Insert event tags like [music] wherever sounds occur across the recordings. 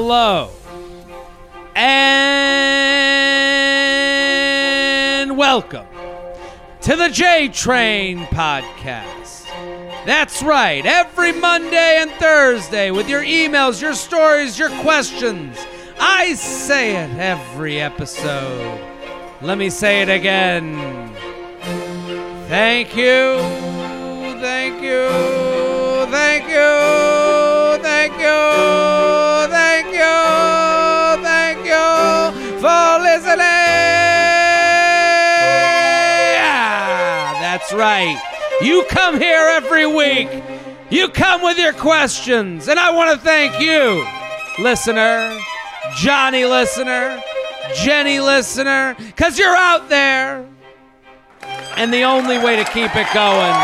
hello, and welcome to the J Train Podcast. That's right, every Monday and Thursday with your emails, your stories, your questions. I say it every episode. Let me say it again. Thank you, thank you, thank you, You come here every week. You come with your questions, and I want to thank you, listener, Johnny listener, Jenny listener, because you're out there. And the only way to keep it going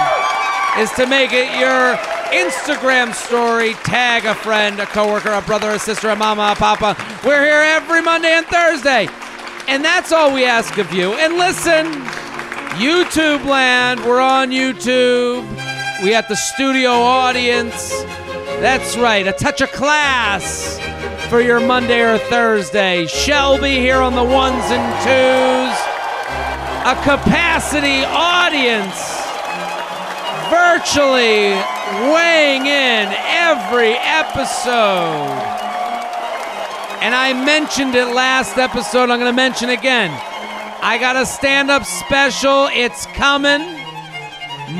is to make it your Instagram story. Tag a friend, a coworker, a brother, a sister, a mama, a papa. We're here every Monday and Thursday. And that's all we ask of you. And listen, YouTube land, we're on YouTube. We got the studio audience. That's right, a touch of class for your Monday or Thursday. Shelby here on the ones and twos a capacity audience virtually weighing in every episode. And I mentioned it last episode. I'm going to mention again. I got a stand up special. It's coming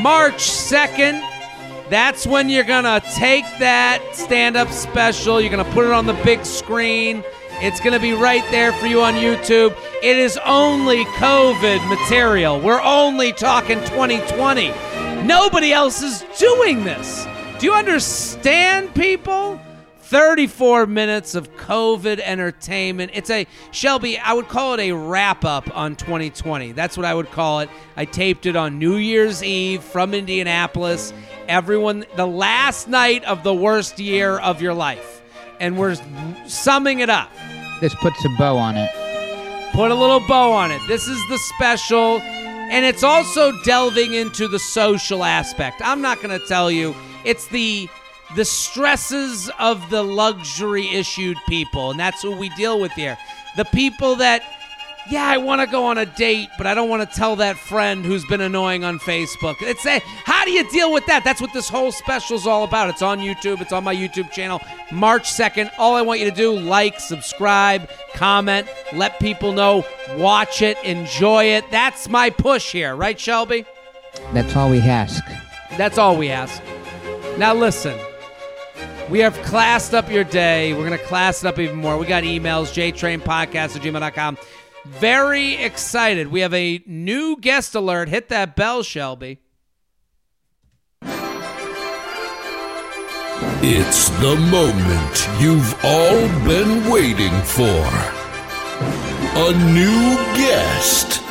March 2nd. That's when you're going to take that stand up special. You're going to put it on the big screen. It's going to be right there for you on YouTube. It is only COVID material. We're only talking 2020. Nobody else is doing this. Do you understand, people? 34 minutes of COVID entertainment. It's a, Shelby, I would call it a wrap up on 2020. That's what I would call it. I taped it on New Year's Eve from Indianapolis. Everyone, the last night of the worst year of your life. And we're summing it up. This puts a bow on it. Put a little bow on it. This is the special. And it's also delving into the social aspect. I'm not going to tell you. It's the the stresses of the luxury issued people, and that's who we deal with here. The people that yeah, I want to go on a date, but I don't want to tell that friend who's been annoying on Facebook. It's a, how do you deal with that? That's what this whole special is all about. It's on YouTube. It's on my YouTube channel. March 2nd. All I want you to do, like, subscribe, comment, let people know, watch it, enjoy it. That's my push here, right, Shelby? That's all we ask. That's all we ask. Now listen. We have classed up your day. We're going to class it up even more. We got emails, jtrainpodcast at gmail.com. Very excited. We have a new guest alert. Hit that bell, Shelby. It's the moment you've all been waiting for. A new guest.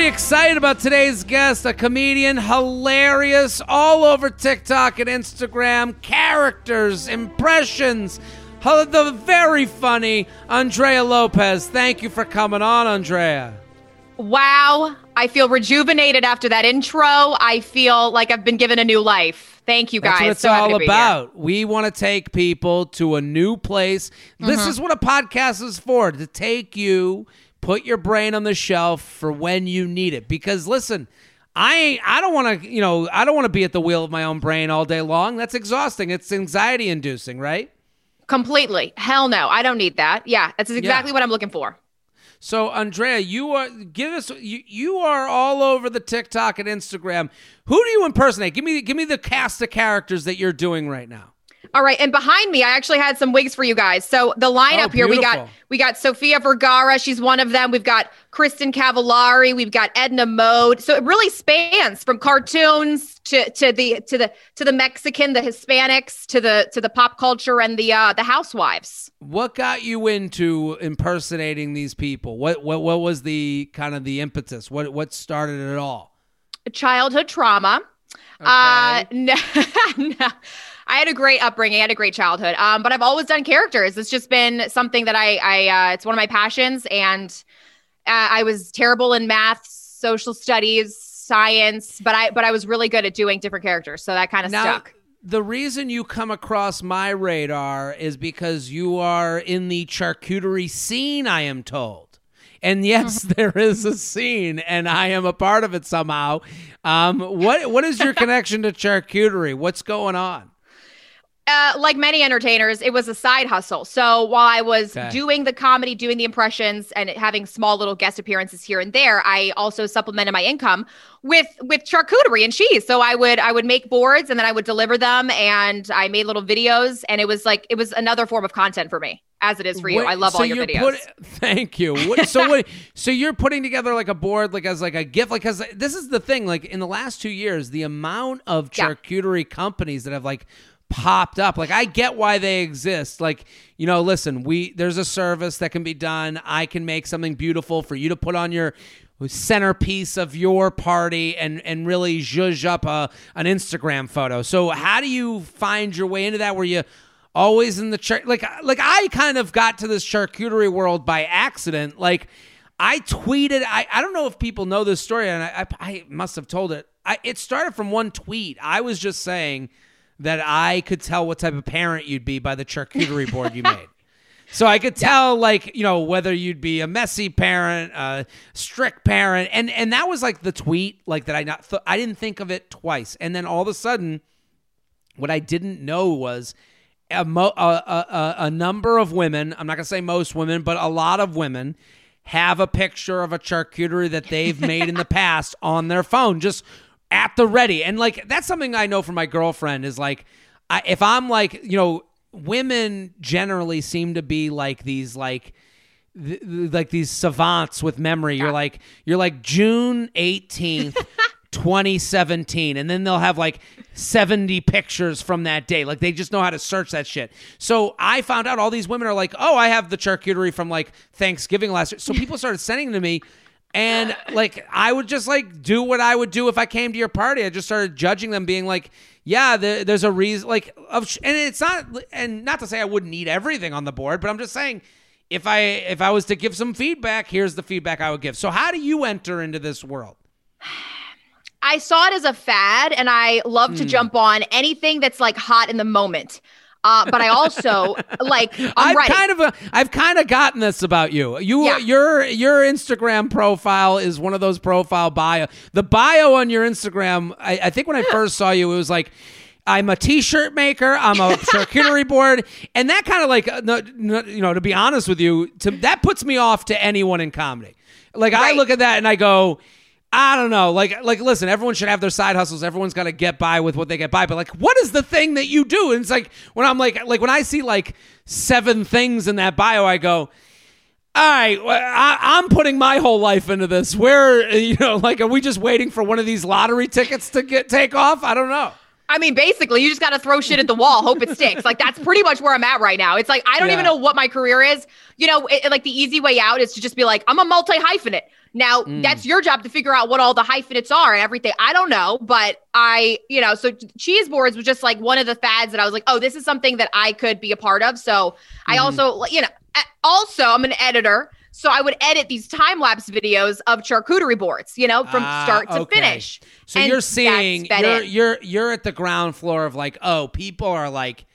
Very excited about today's guest, a comedian, hilarious, all over TikTok and Instagram, characters, impressions, the very funny Andrea Lopez. Thank you for coming on, Andrea. Wow. I feel rejuvenated after that intro. I feel like I've been given a new life. Thank you guys. That's what it's so all about. We want to take people to a new place. Mm-hmm. This is what a podcast is for to take you, put your brain on the shelf for when you need it. Because listen, I ain't, I don't want to, you know, I don't want to be at the wheel of my own brain all day long. That's exhausting. It's anxiety inducing, right? Completely. Hell no. I don't need that. Yeah, that's exactly yeah. what I'm looking for. So, Andrea, you are give us you you are all over the TikTok and Instagram. Who do you impersonate? Give me give me the cast of characters that you're doing right now. All right, and behind me, I actually had some wigs for you guys. So the lineup oh, here, we got we got Sofia Vergara, she's one of them. We've got Kristin Cavallari, we've got Edna Mode. So it really spans from cartoons to to the to the to the Mexican, the Hispanics, to the to the pop culture and the uh, the housewives. What got you into impersonating these people? What what what was the kind of the impetus? What what started it all? Childhood trauma. Okay. Uh, [laughs] no, no. I had a great upbringing. I had a great childhood. Um, but I've always done characters. It's just been something that I, I, uh, it's one of my passions. And uh, I was terrible in math, social studies, science, but I, but I was really good at doing different characters. So that kind of stuck. the reason you come across my radar is because you are in the charcuterie scene, I am told. And [laughs] yes, there is a scene, and I am a part of it somehow. Um, what what is your [laughs] connection to charcuterie? What's going on? Uh, like many entertainers, it was a side hustle. So while I was okay. doing the comedy, doing the impressions, and having small little guest appearances here and there, I also supplemented my income with with charcuterie and cheese. So I would I would make boards and then I would deliver them, and I made little videos, and it was like it was another form of content for me, as it is for you. I love so all your videos. Put, [laughs] thank you. What, so [laughs] what? so you're putting together like a board, like as like a gift, like because this is the thing. Like in the last two years, the amount of charcuterie yeah. companies that have like popped up. Like I get why they exist. Like, you know, listen, we there's a service that can be done. I can make something beautiful for you to put on your centerpiece of your party and and really zhuzh up a an Instagram photo. So how do you find your way into that where you always in the char- like like I kind of got to this charcuterie world by accident. Like I tweeted I, I don't know if people know this story and I I, I must have told it. I, it started from one tweet. I was just saying that I could tell what type of parent you'd be by the charcuterie board you made. So I could [laughs] tell, yeah. like, you know, whether you'd be a messy parent, a strict parent, and and that was like the tweet, like that. I not th- I didn't think of it twice, and then all of a sudden, what I didn't know was a, mo- a, a, a number of women. I'm not gonna say most women, but a lot of women have a picture of a charcuterie that they've made in the [laughs] past on their phone, just at the ready. And like that's something I know from my girlfriend is like I, if I'm like, you know, women generally seem to be like these like th- like these savants with memory. You're like you're like June 18th [laughs] 2017 and then they'll have like 70 pictures from that day like they just know how to search that shit so i found out all these women are like oh i have the charcuterie from like thanksgiving last year so people started sending to me and like I would just like do what I would do if I came to your party. I just started judging them, being like, "Yeah, there, there's a reason." Like, of, and it's not, and not to say I wouldn't eat everything on the board, but I'm just saying, if I if I was to give some feedback, here's the feedback I would give. So, how do you enter into this world? I saw it as a fad, and I love to mm. jump on anything that's like hot in the moment. Uh, but I also like [laughs] i have kind of a, I've kind of gotten this about you. You yeah. your your Instagram profile is one of those profile bio. The bio on your Instagram, I, I think when I [gasps] first saw you, it was like. I'm a t-shirt maker. I'm a [laughs] charcuterie board, and that kind of like, uh, you know, to be honest with you, to, that puts me off to anyone in comedy. Like right. I look at that and I go, I don't know. Like, like, listen, everyone should have their side hustles. Everyone's got to get by with what they get by. But like, what is the thing that you do? And it's like when I'm like, like when I see like seven things in that bio, I go, all right, I, am putting my whole life into this. Where [laughs] you know, like, are we just waiting for one of these lottery tickets to get take off? I don't know. I mean, basically, you just got to throw shit at the wall, hope it sticks. Like that's pretty much where I'm at right now. It's like I don't yeah. even know what my career is. You know, it, like the easy way out is to just be like, I'm a multi hyphenate. Now, mm. that's your job to figure out what all the hyphenates are and everything. I don't know, but I, you know, so cheese boards was just like one of the fads that I was like, oh, this is something that I could be a part of. So mm. I mm-hmm. also, you know, also I'm an editor. So I would edit these time lapse videos of charcuterie boards, you know, from uh, start to okay. finish. So and you're seeing you're you're you're at the ground floor of like, oh, people are like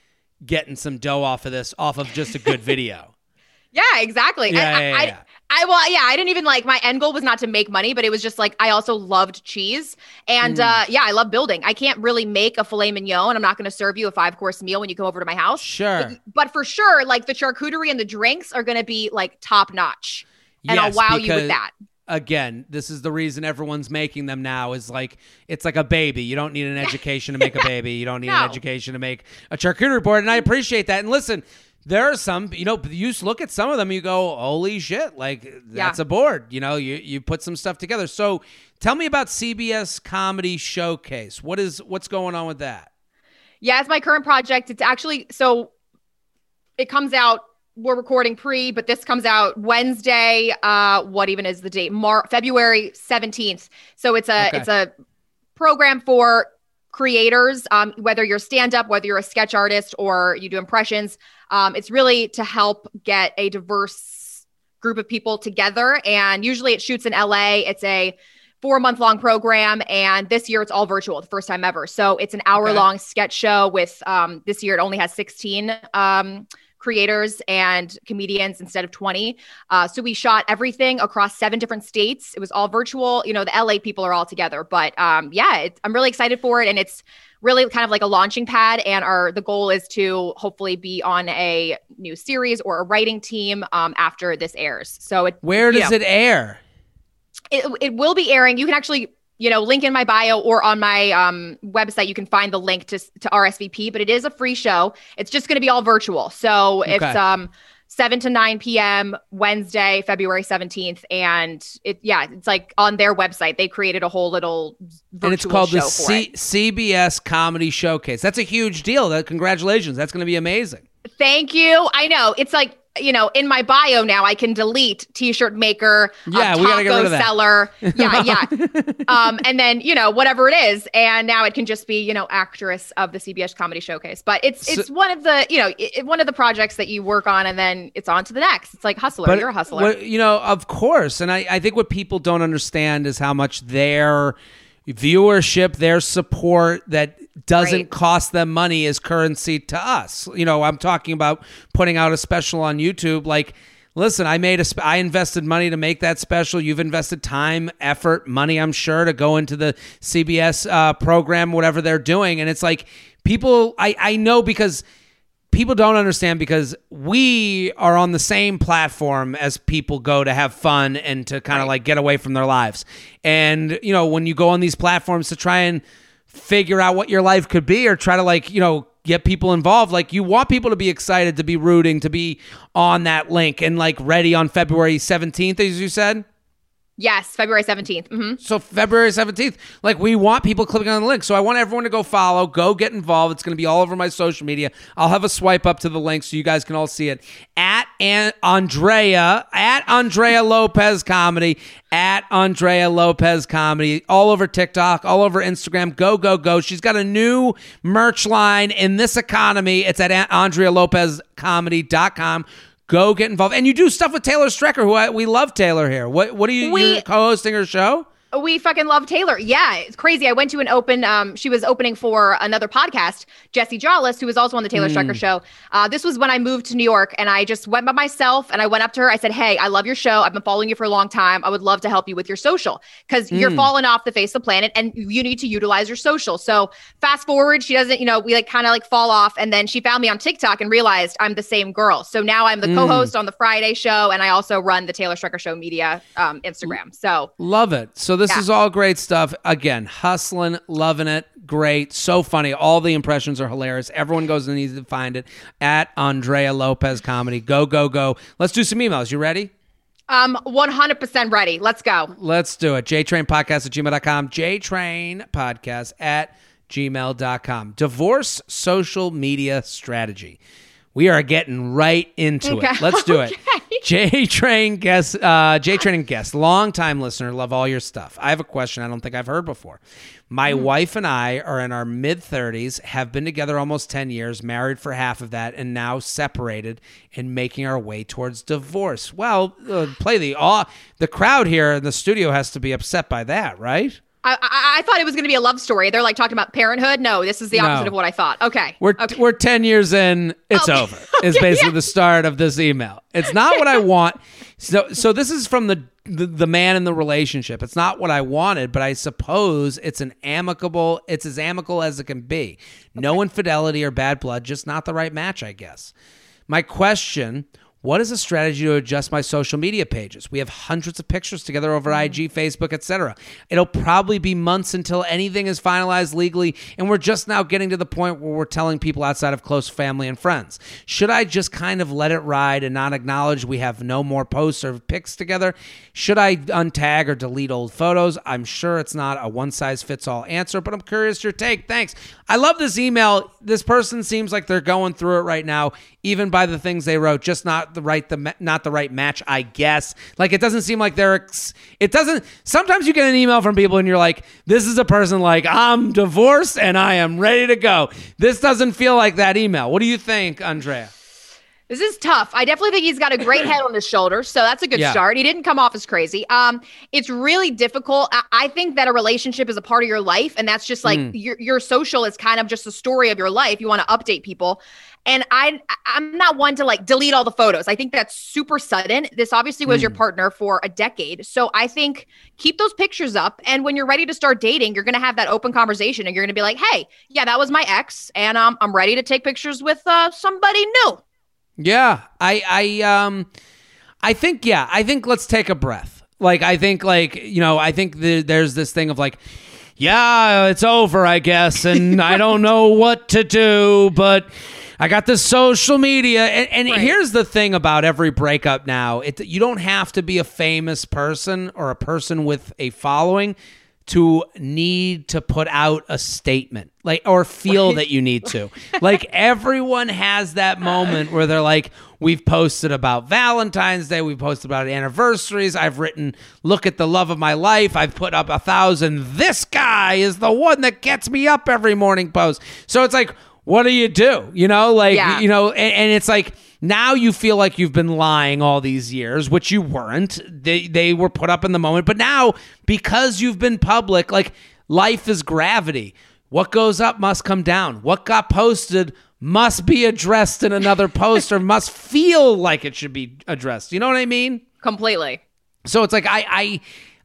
getting some dough off of this off of just a good video. [laughs] yeah, exactly. Yeah, I, yeah, yeah. I well, yeah, I didn't even like my end goal was not to make money, but it was just like I also loved cheese, and mm. uh, yeah, I love building. I can't really make a filet mignon, and I'm not going to serve you a five course meal when you come over to my house. Sure, but, but for sure, like the charcuterie and the drinks are going to be like top notch, and yes, I'll wow you with that. Again, this is the reason everyone's making them now. Is like it's like a baby. You don't need an [laughs] education to make a baby. You don't need no. an education to make a charcuterie board, and I appreciate that. And listen, there are some, you know, you look at some of them, you go, holy shit, like that's yeah. a board. You know, you you put some stuff together. So tell me about CBS Comedy Showcase. What is what's going on with that? Yeah, it's my current project. It's actually so it comes out. We're recording pre, but this comes out Wednesday. Uh, what even is the date? Mar- February seventeenth. So it's a okay. it's a program for creators, um, whether you're stand up, whether you're a sketch artist, or you do impressions. Um, it's really to help get a diverse group of people together. And usually it shoots in LA. It's a four month long program. And this year it's all virtual, the first time ever. So it's an hour okay. long sketch show with um, this year it only has 16 um, creators and comedians instead of 20. Uh, so we shot everything across seven different states. It was all virtual. You know, the LA people are all together. But um, yeah, it, I'm really excited for it. And it's really kind of like a launching pad. And our the goal is to hopefully be on a new series or a writing team um, after this airs. So it, where does know, it air? It, it will be airing. You can actually you know, link in my bio or on my um, website, you can find the link to, to RSVP, but it is a free show. It's just going to be all virtual. So okay. it's um, 7 to 9 p.m. Wednesday, February 17th. And it, yeah, it's like on their website, they created a whole little And it's called the C- CBS Comedy Showcase. That's a huge deal. That, congratulations. That's going to be amazing. Thank you. I know. It's like you know, in my bio now, I can delete t-shirt maker, yeah, we gotta get rid of that. seller, yeah, [laughs] yeah, um, and then you know whatever it is, and now it can just be you know actress of the CBS Comedy Showcase. But it's it's one of the you know it, one of the projects that you work on, and then it's on to the next. It's like hustler, but, you're a hustler, what, you know, of course. And I I think what people don't understand is how much their viewership, their support that doesn't right. cost them money as currency to us. You know, I'm talking about putting out a special on YouTube like listen, I made a sp- I invested money to make that special. You've invested time, effort, money, I'm sure, to go into the CBS uh, program, whatever they're doing, and it's like people. I I know because people don't understand because we are on the same platform as people go to have fun and to kind of right. like get away from their lives. And you know, when you go on these platforms to try and figure out what your life could be or try to like, you know, get people involved. Like you want people to be excited, to be rooting, to be on that link and like ready on February 17th, as you said. Yes, February 17th. Mm-hmm. So February 17th, like we want people clicking on the link. So I want everyone to go follow, go get involved. It's going to be all over my social media. I'll have a swipe up to the link so you guys can all see it. At Andrea, at Andrea Lopez Comedy, at Andrea Lopez Comedy, all over TikTok, all over Instagram. Go, go, go. She's got a new merch line in this economy. It's at AndreaLopezComedy.com go get involved. And you do stuff with Taylor Strecker, who I, we love Taylor here. What what are you we, co-hosting her show? We fucking love Taylor. Yeah, it's crazy. I went to an open. Um, she was opening for another podcast, Jesse Jollis, who was also on the Taylor mm. Strecker show. Uh, this was when I moved to New York, and I just went by myself. And I went up to her. I said, "Hey, I love your show. I've been following you for a long time. I would love to help you with your social because mm. you're falling off the face of the planet, and you need to utilize your social." So fast forward, she doesn't. You know, we like kind of like fall off, and then she found me on TikTok and realized I'm the same girl. So now I'm the mm. co-host on the Friday show, and I also run the Taylor Strecker Show media um, Instagram. So love it. So this yeah. is all great stuff. Again, hustling, loving it. Great. So funny. All the impressions are hilarious. Everyone goes and needs to find it at Andrea Lopez Comedy. Go, go, go. Let's do some emails. You ready? Um, 100% ready. Let's go. Let's do it. JTrain Podcast at gmail.com. JTrain Podcast at gmail.com. Divorce social media strategy. We are getting right into okay. it. Let's do it. [laughs] [laughs] J Train guest, uh, J Train and guest, long time listener, love all your stuff. I have a question I don't think I've heard before. My mm. wife and I are in our mid 30s, have been together almost 10 years, married for half of that, and now separated and making our way towards divorce. Well, uh, play the awe. The crowd here in the studio has to be upset by that, right? I, I, I, thought it was going to be a love story. They're like talking about parenthood. No, this is the opposite no. of what I thought. Okay. We're, okay. we're 10 years in. It's okay. over. It's basically yeah. the start of this email. It's not what I want. So, so this is from the, the, the man in the relationship. It's not what I wanted, but I suppose it's an amicable, it's as amicable as it can be. No infidelity or bad blood, just not the right match, I guess. My question what is a strategy to adjust my social media pages? We have hundreds of pictures together over mm-hmm. IG, Facebook, etc. It'll probably be months until anything is finalized legally, and we're just now getting to the point where we're telling people outside of close family and friends. Should I just kind of let it ride and not acknowledge we have no more posts or pics together? Should I untag or delete old photos? I'm sure it's not a one size fits all answer, but I'm curious your take. Thanks. I love this email. This person seems like they're going through it right now, even by the things they wrote, just not the right the not the right match, I guess. Like it doesn't seem like they're ex- it doesn't sometimes you get an email from people and you're like, this is a person like I'm divorced and I am ready to go. This doesn't feel like that email. What do you think, Andrea? This is tough. I definitely think he's got a great head on his shoulders, so that's a good Yeah. start. He didn't come off as crazy. Um, it's really difficult. I, I think that a relationship is a part of your life, and that's just like Mm. your your social is kind of just a story of your life. You want to update people, and I I'm not one to like delete all the photos. I think that's super sudden. This obviously was your Mm. partner for a decade, so I think keep those pictures up, and when you're ready to start dating, you're gonna have that open conversation, and you're gonna be like, hey, yeah, that was my ex, and um, I'm ready to take pictures with uh, somebody new. Yeah, I I um I think yeah, I think let's take a breath. Like I think like you know, I think the, there's this thing of like yeah, it's over, I guess, and I don't know what to do, but I got this social media, and, and Right. here's the thing about every breakup now: it you don't have to be a famous person or a person with a following to need to put out a statement, like or feel that you need to. [laughs] like everyone has that moment where they're like, "We've posted about Valentine's Day, we've posted about anniversaries. I've written, look at the love of my life. I've put up a thousand. This guy is the one that gets me up every morning." Post. So it's like, what do you do? You know, like Yeah. you know, and, and it's like now you feel like you've been lying all these years, which you weren't. They they were put up in the moment, but now because you've been public, like life is gravity. What goes up must come down. What got posted must be addressed in another post or must [laughs] feel like it should be addressed. You know what I mean? Completely. So it's like I I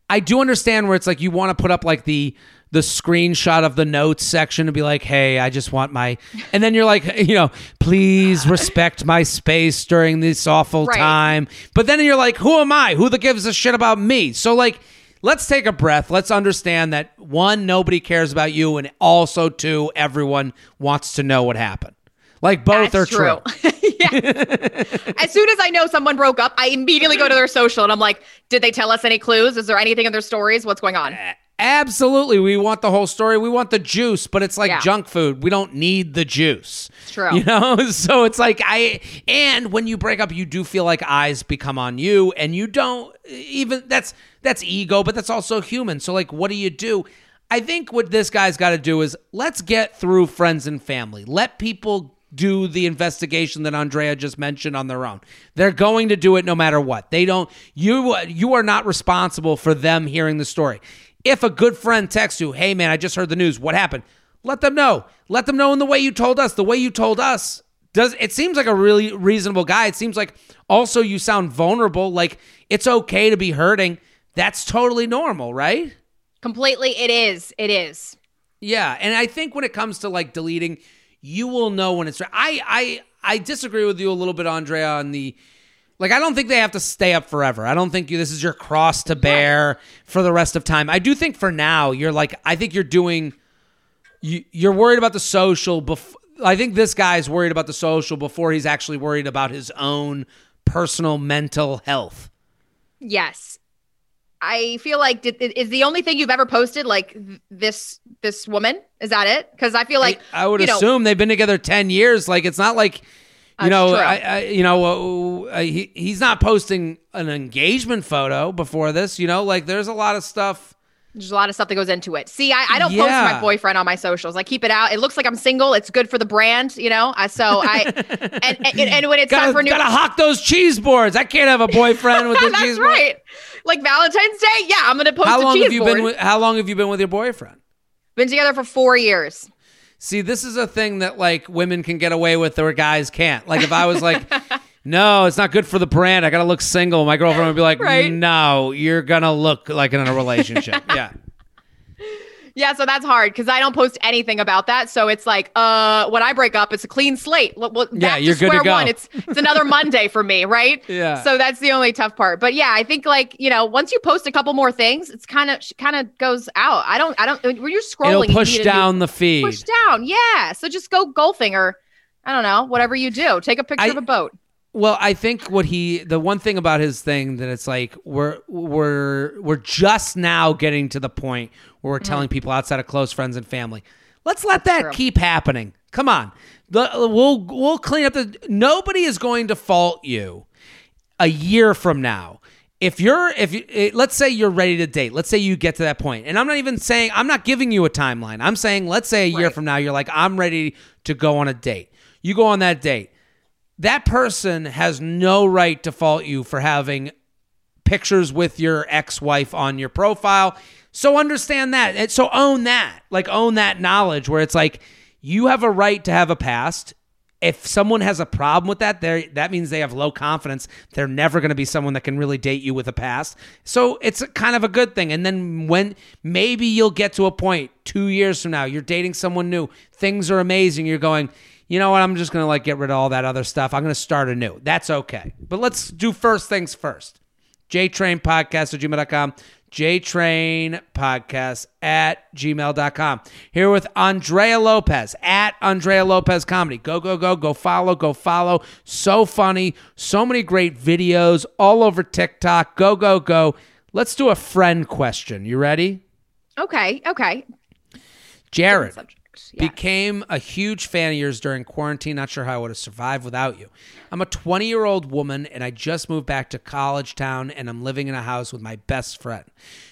I do understand where it's like you want to put up like the the screenshot of the notes section to be like, hey, I just want my and then you're like, [laughs] you know, please respect my space during this awful Right. time. But then you're like, who am I? Who the gives a shit about me? So like let's take a breath. Let's understand that one, nobody cares about you, and also two, everyone wants to know what happened. Like both That's are true. [laughs] Yes. as soon as I know someone broke up, I immediately go to their social and I'm like, did they tell us any clues? Is there anything in their stories? What's going on? Eh, Absolutely. We want the whole story. We want the juice, but it's like Yeah. junk food. We don't need the juice. It's true. You know? [laughs] So it's like I and when you break up, you do feel like eyes become on you and you don't even that's that's ego, but that's also human. So like what do you do? I think what this guy's got to do is let's get through friends and family. Let people do the investigation that Andrea just mentioned on their own. They're going to do it no matter what. They don't you you are not responsible for them hearing the story. If a good friend texts you, "Hey man, I just heard the news. What happened?" Let them know. Let them know in the way you told us. The way you told us does it seems like a really reasonable guy. It seems like also you sound vulnerable. Like it's okay to be hurting. That's totally normal, right? Completely. It is. It is. Yeah, and I think when it comes to like deleting, you will know when it's. I I I disagree with you a little bit, Andrea, on the. Like I don't think they have to stay up forever. I don't think you this is your cross to bear for the rest of time. I do think for now you're like I think you're doing you you're worried about the social bef- I think this guy's worried about the social before he's actually worried about his own personal mental health. Yes. I feel like did, is the only thing you've ever posted like th- this this woman is that it? Because I feel like I would you know, assume they've been together 10 years. Like it's not like you know. I, I, you know, uh, he, he's not posting an engagement photo before this. You know, like there's a lot of stuff. There's a lot of stuff that goes into it. See, I, I don't post my boyfriend on my socials. I keep it out. It looks like I'm single. It's good for the brand, you know. I so I [laughs] and, and and when it's time Gotta, for new, gotta hawk those cheese boards. I can't have a boyfriend with [laughs] cheese boards. that's board. right. Like Valentine's Day, yeah, I'm gonna post How a long cheese have you board. been? With, how long have you been with your boyfriend? been together for four years. See, this is a thing that like women can get away with or guys can't. Like if I was like, [laughs] no, it's not good for the brand. I gotta look single. My girlfriend would be like, Right. no, you're gonna look like in a relationship. yeah. Yeah, so that's hard because I don't post anything about that. So it's like, uh, when I break up, it's a clean slate. Well, Yeah, you're to good to square go. one. It's it's another [laughs] Monday for me, right? Yeah. So that's the only tough part. But yeah, I think like you know, once you post a couple more things, it's kind of kind of goes out. I don't I don't when you're scrolling, It'll push a new- down the feed. push down. Yeah. So just go golfing or I don't know, whatever you do. Take a picture I- of a boat. Well, I think what he the one thing about his thing that it's like we're we're we're just now getting to the point where we're telling people outside of close friends and family. Let's let that True. keep happening. Come on. The, we'll we'll clean up the nobody is going to fault you a year from now. If you're if you eh, let's say you're ready to date. Let's say you get to that point. And I'm not even saying I'm not giving you a timeline. I'm saying let's say a year Right. from now you're like I'm ready to go on a date. You go on that date that person has no right to fault you for having pictures with your ex-wife on your profile. So understand that. So own that. Like own that knowledge where it's like you have a right to have a past. If someone has a problem with that, there that means they have low confidence. They're never going to be someone that can really date you with a past. So it's kind of a good thing. And then when maybe you'll get to a point 2 years from now, you're dating someone new, things are amazing, you're going, you know what? I'm just going to like get rid of all that other stuff. I'm going to start anew. That's okay. But let's do first things first. JTrain Podcast at gmail.com. JTrain Podcast at gmail.com. Here with Andrea Lopez at Andrea Lopez Comedy. Go, go, go, go follow, go follow. So funny. So many great videos all over TikTok. Go, go, go. Let's do a friend question. You ready? Okay, okay. Jared Became a huge fan of yours during quarantine. Not sure how I would have survived without you. I'm a 20 year old woman and I just moved back to college town and I'm living in a house with my best friend.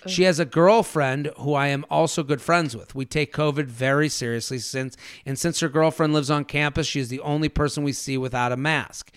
She has a girlfriend who I am also good friends with. We take COVID very seriously since and since her girlfriend lives on campus, she is the only person we see without a mask.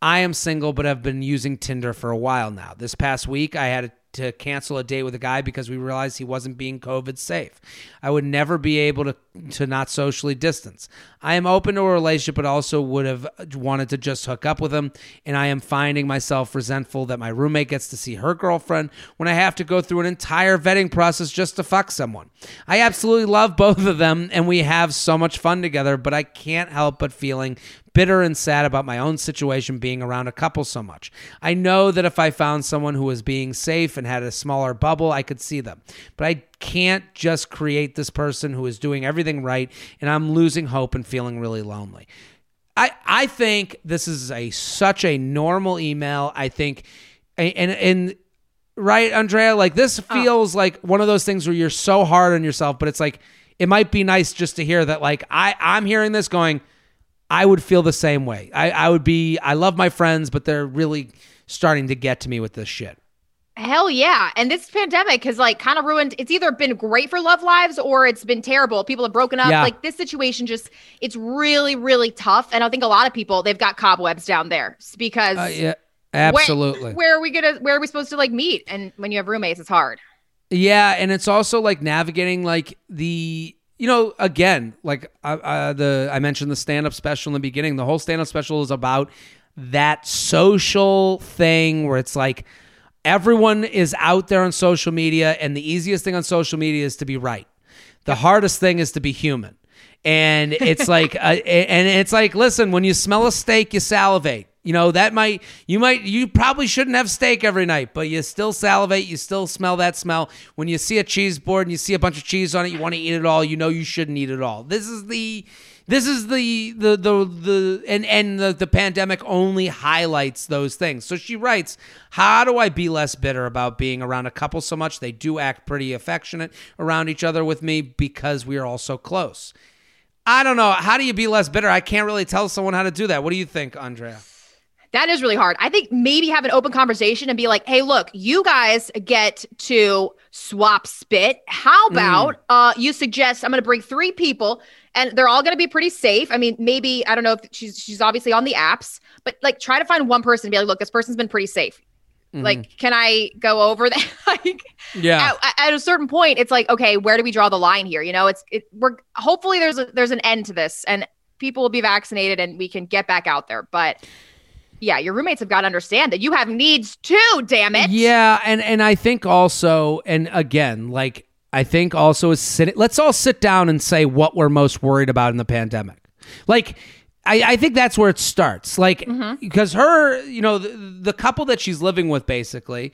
I am single but have been using Tinder for a while now. This past week I had a to cancel a date with a guy because we realized he wasn't being COVID safe. I would never be able to to not socially distance. I am open to a relationship, but also would have wanted to just hook up with him. And I am finding myself resentful that my roommate gets to see her girlfriend when I have to go through an entire vetting process just to fuck someone. I absolutely love both of them, and we have so much fun together. But I can't help but feeling bitter and sad about my own situation being around a couple so much. I know that if I found someone who was being safe and had a smaller bubble, I could see them. But I can't just create this person who is doing everything right and I'm losing hope and feeling really lonely. I I think this is a such a normal email. I think and and right Andrea like this oh. feels oh. like one of those things where you're so hard on yourself but it's like it might be nice just to hear that like I I'm hearing this going I would feel the same way. I, I would be, I love my friends, but they're really starting to get to me with this shit. Hell yeah. And this pandemic has like kind of ruined it's either been great for love lives or it's been terrible. People have broken up. Yeah. Like this situation just it's really, really tough. And I think a lot of people they've got cobwebs down there because uh, yeah, absolutely. Where, where are we gonna where are we supposed to like meet? And when you have roommates, it's hard. Yeah, and it's also like navigating like the you know, again, like uh, uh, the I mentioned the stand up special in the beginning. The whole stand up special is about that social thing where it's like everyone is out there on social media, and the easiest thing on social media is to be right. The hardest thing is to be human. And it's like, [laughs] uh, and it's like, listen, when you smell a steak, you salivate. You know, that might, you might, you probably shouldn't have steak every night, but you still salivate. You still smell that smell. When you see a cheese board and you see a bunch of cheese on it, you want to eat it all. You know, you shouldn't eat it all. This is the, this is the, the, the, the, and, and the, the pandemic only highlights those things. So she writes, How do I be less bitter about being around a couple so much? They do act pretty affectionate around each other with me because we are all so close. I don't know. How do you be less bitter? I can't really tell someone how to do that. What do you think, Andrea? That is really hard. I think maybe have an open conversation and be like, "Hey, look, you guys get to swap spit. How hmm. about mm. uh you suggest I'm going to bring 3 people and they're all going to be pretty safe. I mean, maybe I don't know if she's she's obviously on the apps, but like try to find one person and be like, "Look, this person's been pretty safe." Mm-hmm. Like, can I go over [laughs] that? like, yeah. At, at, a certain point, it's like, okay, where do we draw the line here? You know, it's it. We're hopefully there's a, there's an end to this, and people will be vaccinated, and we can get back out there. But yeah, your roommates have got to understand that you have needs too, damn it. Yeah, and and I think also and again, like I think also is sitting let's all sit down and say what we're most worried about in the pandemic. Like I, I think that's where it starts. Like mm-hmm. because her, you know, the, the couple that she's living with basically,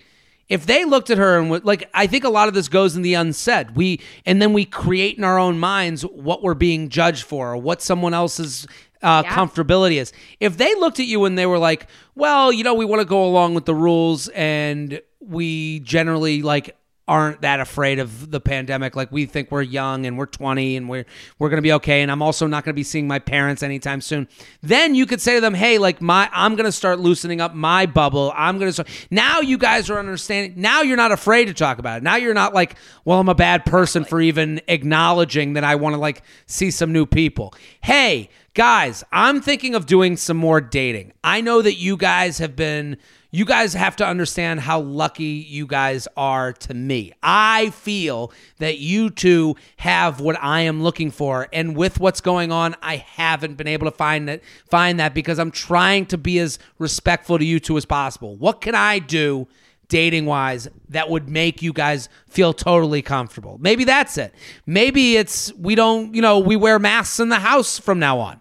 if they looked at her and like i think a lot of this goes in the unsaid we and then we create in our own minds what we're being judged for or what someone else's uh, yeah. comfortability is. If they looked at you and they were like, well, you know, we want to go along with the rules and we generally like aren't that afraid of the pandemic. Like we think we're young and we're 20 and we're we're going to be okay and I'm also not going to be seeing my parents anytime soon. Then you could say to them, "Hey, like my I'm going to start loosening up my bubble. I'm going to start Now you guys are understanding. Now you're not afraid to talk about it. Now you're not like, "Well, I'm a bad person for even acknowledging that I want to like see some new people." Hey, Guys, I'm thinking of doing some more dating. I know that you guys have been you guys have to understand how lucky you guys are to me. I feel that you two have what I am looking for and with what's going on, I haven't been able to find that find that because I'm trying to be as respectful to you two as possible. What can I do dating wise that would make you guys feel totally comfortable? Maybe that's it. Maybe it's we don't, you know, we wear masks in the house from now on.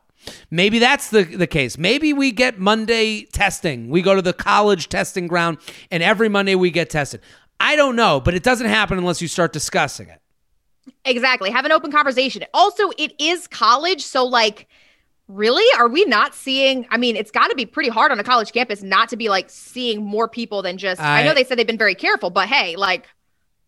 Maybe that's the, the case. Maybe we get Monday testing. We go to the college testing ground, and every Monday we get tested. I don't know, but it doesn't happen unless you start discussing it. Exactly. Have an open conversation. Also, it is college. So, like, really? Are we not seeing? I mean, it's got to be pretty hard on a college campus not to be like seeing more people than just. I, I know they said they've been very careful, but hey, like,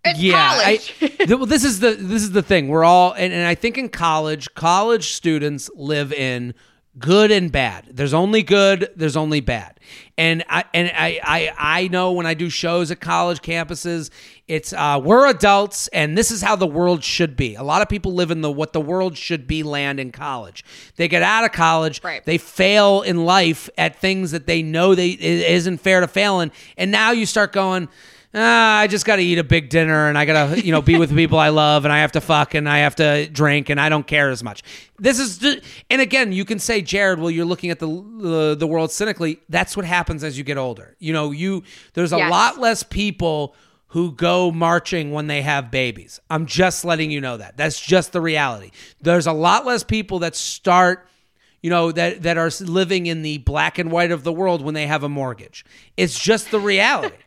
it's yeah, I, [laughs] well, this is the this is the thing. We're all, and, and I think in college, college students live in good and bad. There's only good. There's only bad. And I and I I I know when I do shows at college campuses, it's uh, we're adults, and this is how the world should be. A lot of people live in the what the world should be land in college. They get out of college, right. they fail in life at things that they know they it isn't fair to fail in, and now you start going ah, I just got to eat a big dinner and I got to, you know, be with the people I love and I have to fuck and I have to drink and I don't care as much. This is, just, and again, you can say, Jared, well, you're looking at the, the, the world cynically. That's what happens as you get older. You know, you, there's a yes. lot less people who go marching when they have babies. I'm just letting you know that. That's just the reality. There's a lot less people that start you know that that are living in the black and white of the world when they have a mortgage. It's just the reality. [laughs]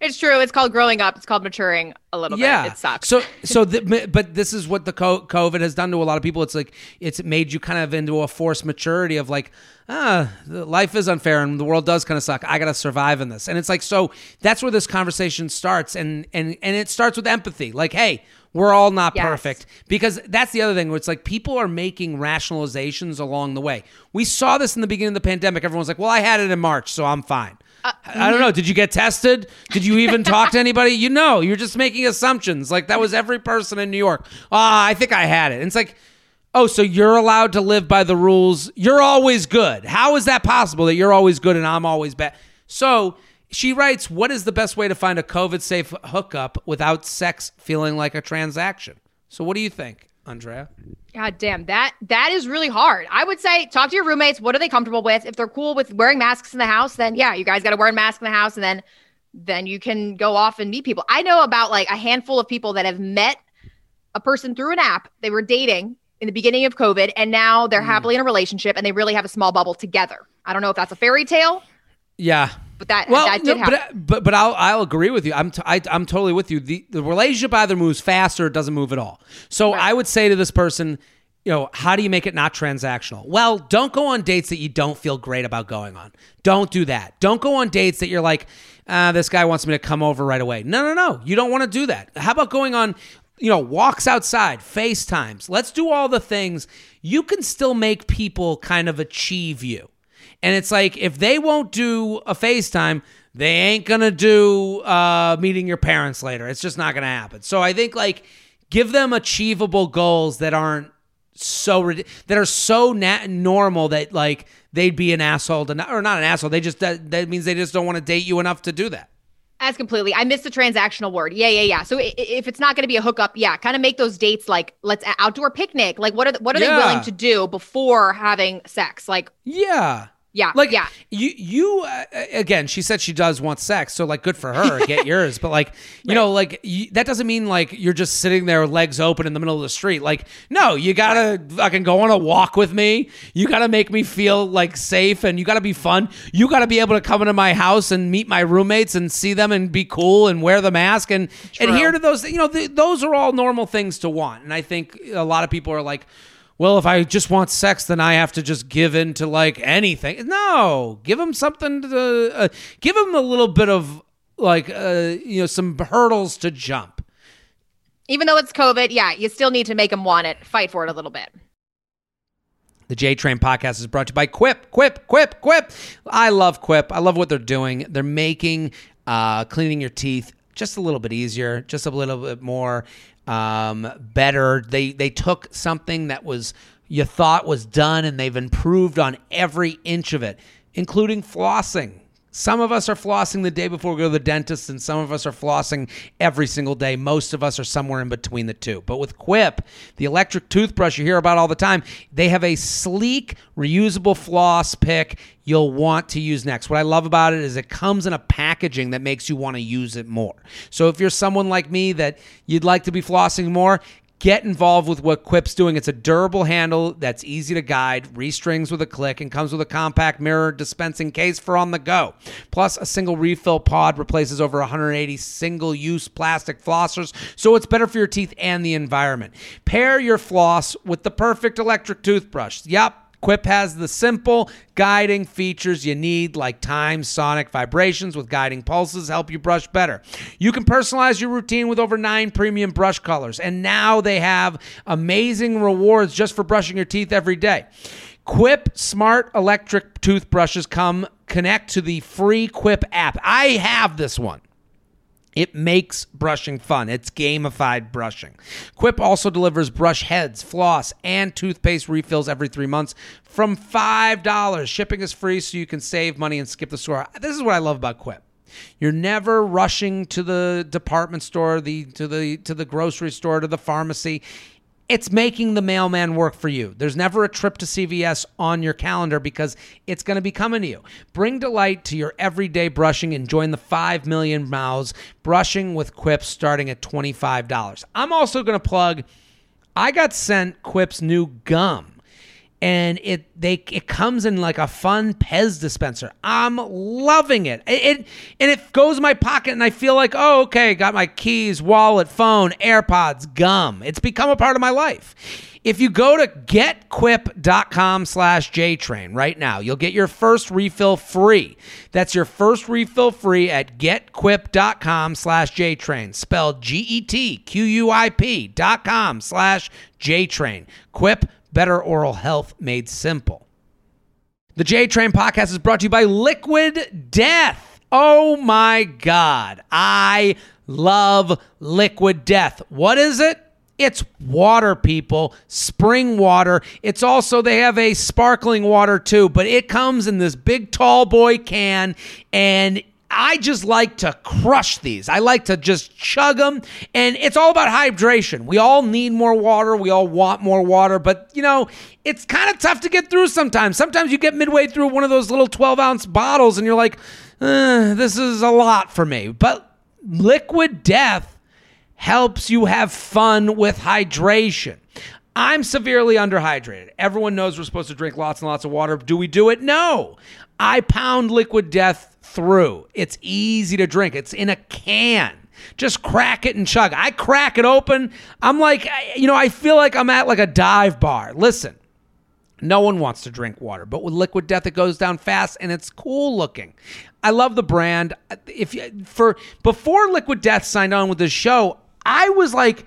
It's true. It's called growing up. It's called maturing a little yeah. bit. It sucks. So, [laughs] so, the, but this is what the COVID has done to a lot of people. It's like it's made you kind of into a forced maturity of like, ah, life is unfair and the world does kind of suck. I got to survive in this, and it's like so. That's where this conversation starts, and and and it starts with empathy. Like, hey, we're all not yes. perfect because that's the other thing where it's like people are making rationalizations along the way. We saw this in the beginning of the pandemic. Everyone's like, well, I had it in March, so I'm fine. Uh, I don't know. Did you get tested? Did you even [laughs] talk to anybody? You know, you're just making assumptions. Like that was every person in New York. Ah, oh, I think I had it. And it's like, oh, so you're allowed to live by the rules. You're always good. How is that possible that you're always good and I'm always bad? So she writes, What is the best way to find a COVID safe hookup without sex feeling like a transaction? So what do you think? Andrea? God damn, that that is really hard. I would say talk to your roommates. What are they comfortable with? If they're cool with wearing masks in the house, then yeah, you guys got to wear a mask in the house, and then then you can go off and meet people. I know about like a handful of people that have met a person through an app. They were dating in the beginning of COVID, and now they're mm. happily in a relationship, and they really have a small bubble together. I don't know if that's a fairy tale. Yeah, but that well, that did no, happen. But, but but I'll I'll agree with you. I'm t- I, I'm totally with you. The the relationship either moves fast or it doesn't move at all. So right. I would say to this person, you know, how do you make it not transactional? Well, don't go on dates that you don't feel great about going on. Don't do that. Don't go on dates that you're like, uh, this guy wants me to come over right away. No, no, no. You don't want to do that. How about going on, you know, walks outside, FaceTimes? Let's do all the things. You can still make people kind of achieve you. And it's like if they won't do a FaceTime, they ain't gonna do uh, meeting your parents later. It's just not gonna happen. So I think like give them achievable goals that aren't so that are so na- normal that like they'd be an asshole to not, or not an asshole. They just that, that means they just don't want to date you enough to do that. As completely. I missed the transactional word. Yeah, yeah, yeah. So if it's not going to be a hookup, yeah, kind of make those dates like let's outdoor picnic. Like what are what are yeah. they willing to do before having sex? Like yeah. Yeah. Like, yeah. You, you, uh, again, she said she does want sex. So, like, good for her. [laughs] Get yours. But, like, you right. know, like, you, that doesn't mean, like, you're just sitting there, legs open in the middle of the street. Like, no, you gotta right. fucking go on a walk with me. You gotta make me feel, like, safe and you gotta be fun. You gotta be able to come into my house and meet my roommates and see them and be cool and wear the mask and True. adhere to those. You know, th- those are all normal things to want. And I think a lot of people are like, well, if I just want sex, then I have to just give in to like anything. No, give them something to uh, give them a little bit of like uh, you know some hurdles to jump. Even though it's COVID, yeah, you still need to make them want it. Fight for it a little bit. The J Train podcast is brought to you by Quip. Quip, Quip, Quip. I love Quip. I love what they're doing. They're making uh, cleaning your teeth just a little bit easier, just a little bit more um, better. They they took something that was you thought was done, and they've improved on every inch of it, including flossing. Some of us are flossing the day before we go to the dentist, and some of us are flossing every single day. Most of us are somewhere in between the two. But with Quip, the electric toothbrush you hear about all the time, they have a sleek, reusable floss pick you'll want to use next. What I love about it is it comes in a packaging that makes you want to use it more. So if you're someone like me that you'd like to be flossing more, Get involved with what Quip's doing. It's a durable handle that's easy to guide, restrings with a click, and comes with a compact mirror dispensing case for on the go. Plus, a single refill pod replaces over 180 single use plastic flossers, so it's better for your teeth and the environment. Pair your floss with the perfect electric toothbrush. Yep. Quip has the simple guiding features you need, like time sonic vibrations with guiding pulses, help you brush better. You can personalize your routine with over nine premium brush colors, and now they have amazing rewards just for brushing your teeth every day. Quip smart electric toothbrushes come connect to the free Quip app. I have this one. It makes brushing fun. It's gamified brushing. Quip also delivers brush heads, floss, and toothpaste refills every three months from $5. Shipping is free so you can save money and skip the store. This is what I love about Quip. You're never rushing to the department store, the to the to the grocery store, to the pharmacy it's making the mailman work for you. There's never a trip to CVS on your calendar because it's going to be coming to you. Bring delight to your everyday brushing and join the 5 million mouths brushing with Quip starting at $25. I'm also going to plug I got sent Quip's new gum and it they it comes in like a fun Pez dispenser. I'm loving it. It, it and it goes in my pocket and I feel like, "Oh, okay, got my keys, wallet, phone, AirPods, gum." It's become a part of my life. If you go to getquip.com slash JTrain right now, you'll get your first refill free. That's your first refill free at getquip.com slash JTrain, spelled G-E-T-Q-U-I-P dot com slash JTrain. Quip better oral health made simple. The J Train podcast is brought to you by Liquid Death. Oh my God. I love Liquid Death. What is it? It's water, people. Spring water. It's also, they have a sparkling water too, but it comes in this big tall boy can and I just like to crush these. I like to just chug them. And it's all about hydration. We all need more water. We all want more water. But, you know, it's kind of tough to get through sometimes. Sometimes you get midway through one of those little 12 ounce bottles and you're like, eh, this is a lot for me. But liquid death helps you have fun with hydration. I'm severely underhydrated. Everyone knows we're supposed to drink lots and lots of water. Do we do it? No. I pound liquid death through. It's easy to drink. It's in a can. Just crack it and chug. I crack it open. I'm like, you know, I feel like I'm at like a dive bar. Listen, no one wants to drink water, but with liquid death, it goes down fast and it's cool looking. I love the brand. If you, for before Liquid Death signed on with this show, I was like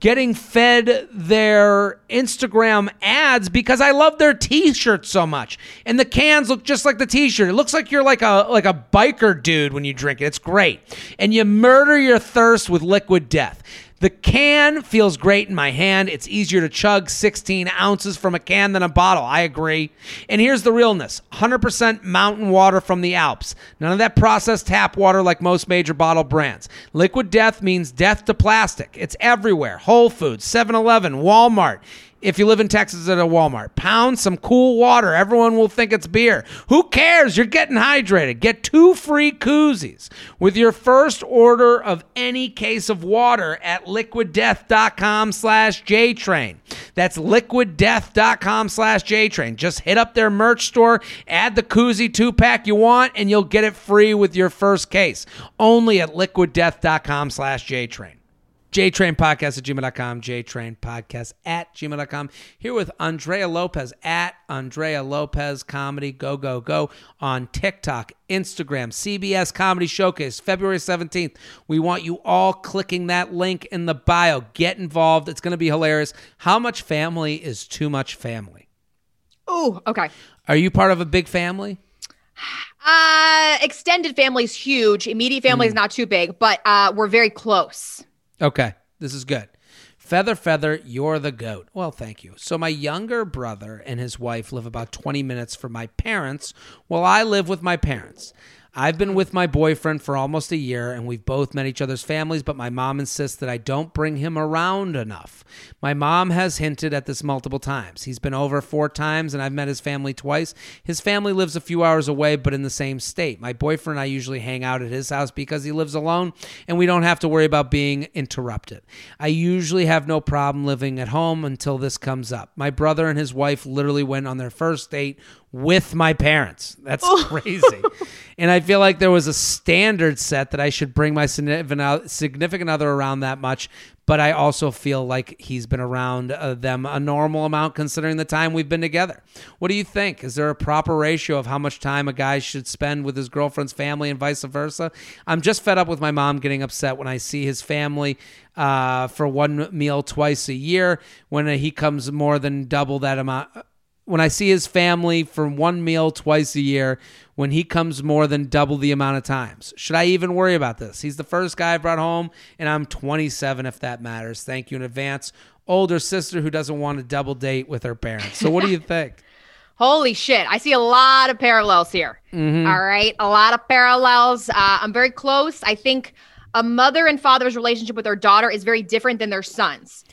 getting fed their Instagram ads because I love their t-shirts so much. And the cans look just like the t-shirt. It looks like you're like a like a biker dude when you drink it. It's great. And you murder your thirst with liquid death. The can feels great in my hand. It's easier to chug 16 ounces from a can than a bottle. I agree. And here's the realness 100% mountain water from the Alps. None of that processed tap water like most major bottle brands. Liquid death means death to plastic. It's everywhere Whole Foods, 7 Eleven, Walmart if you live in Texas at a Walmart. Pound some cool water. Everyone will think it's beer. Who cares? You're getting hydrated. Get two free koozies with your first order of any case of water at liquiddeath.com slash JTrain. That's liquiddeath.com slash JTrain. Just hit up their merch store, add the koozie two pack you want, and you'll get it free with your first case. Only at liquiddeath.com slash JTrain. JTrain Podcast at gmail.com, JTrain Podcast at gmail.com. Here with Andrea Lopez at Andrea Lopez Comedy, go, go, go on TikTok, Instagram, CBS Comedy Showcase, February 17th. We want you all clicking that link in the bio. Get involved. It's going to be hilarious. How much family is too much family? Oh, okay. Are you part of a big family? Uh, extended family is huge. Immediate family mm. is not too big, but uh, we're very close. Okay, this is good. Feather, feather, you're the goat. Well, thank you. So, my younger brother and his wife live about 20 minutes from my parents, while I live with my parents. I've been with my boyfriend for almost a year and we've both met each other's families, but my mom insists that I don't bring him around enough. My mom has hinted at this multiple times. He's been over four times and I've met his family twice. His family lives a few hours away, but in the same state. My boyfriend and I usually hang out at his house because he lives alone and we don't have to worry about being interrupted. I usually have no problem living at home until this comes up. My brother and his wife literally went on their first date with my parents. That's [laughs] crazy. and I feel like there was a standard set that I should bring my significant other around that much, but I also feel like he's been around uh, them a normal amount considering the time we've been together. What do you think? Is there a proper ratio of how much time a guy should spend with his girlfriend's family and vice versa? I'm just fed up with my mom getting upset when I see his family uh, for one meal twice a year when he comes more than double that amount when I see his family for one meal twice a year, when he comes more than double the amount of times. Should I even worry about this? He's the first guy I brought home, and I'm 27 if that matters. Thank you in advance. Older sister who doesn't want to double date with her parents. So, what do you [laughs] think? Holy shit. I see a lot of parallels here. Mm-hmm. All right. A lot of parallels. Uh, I'm very close. I think a mother and father's relationship with their daughter is very different than their sons.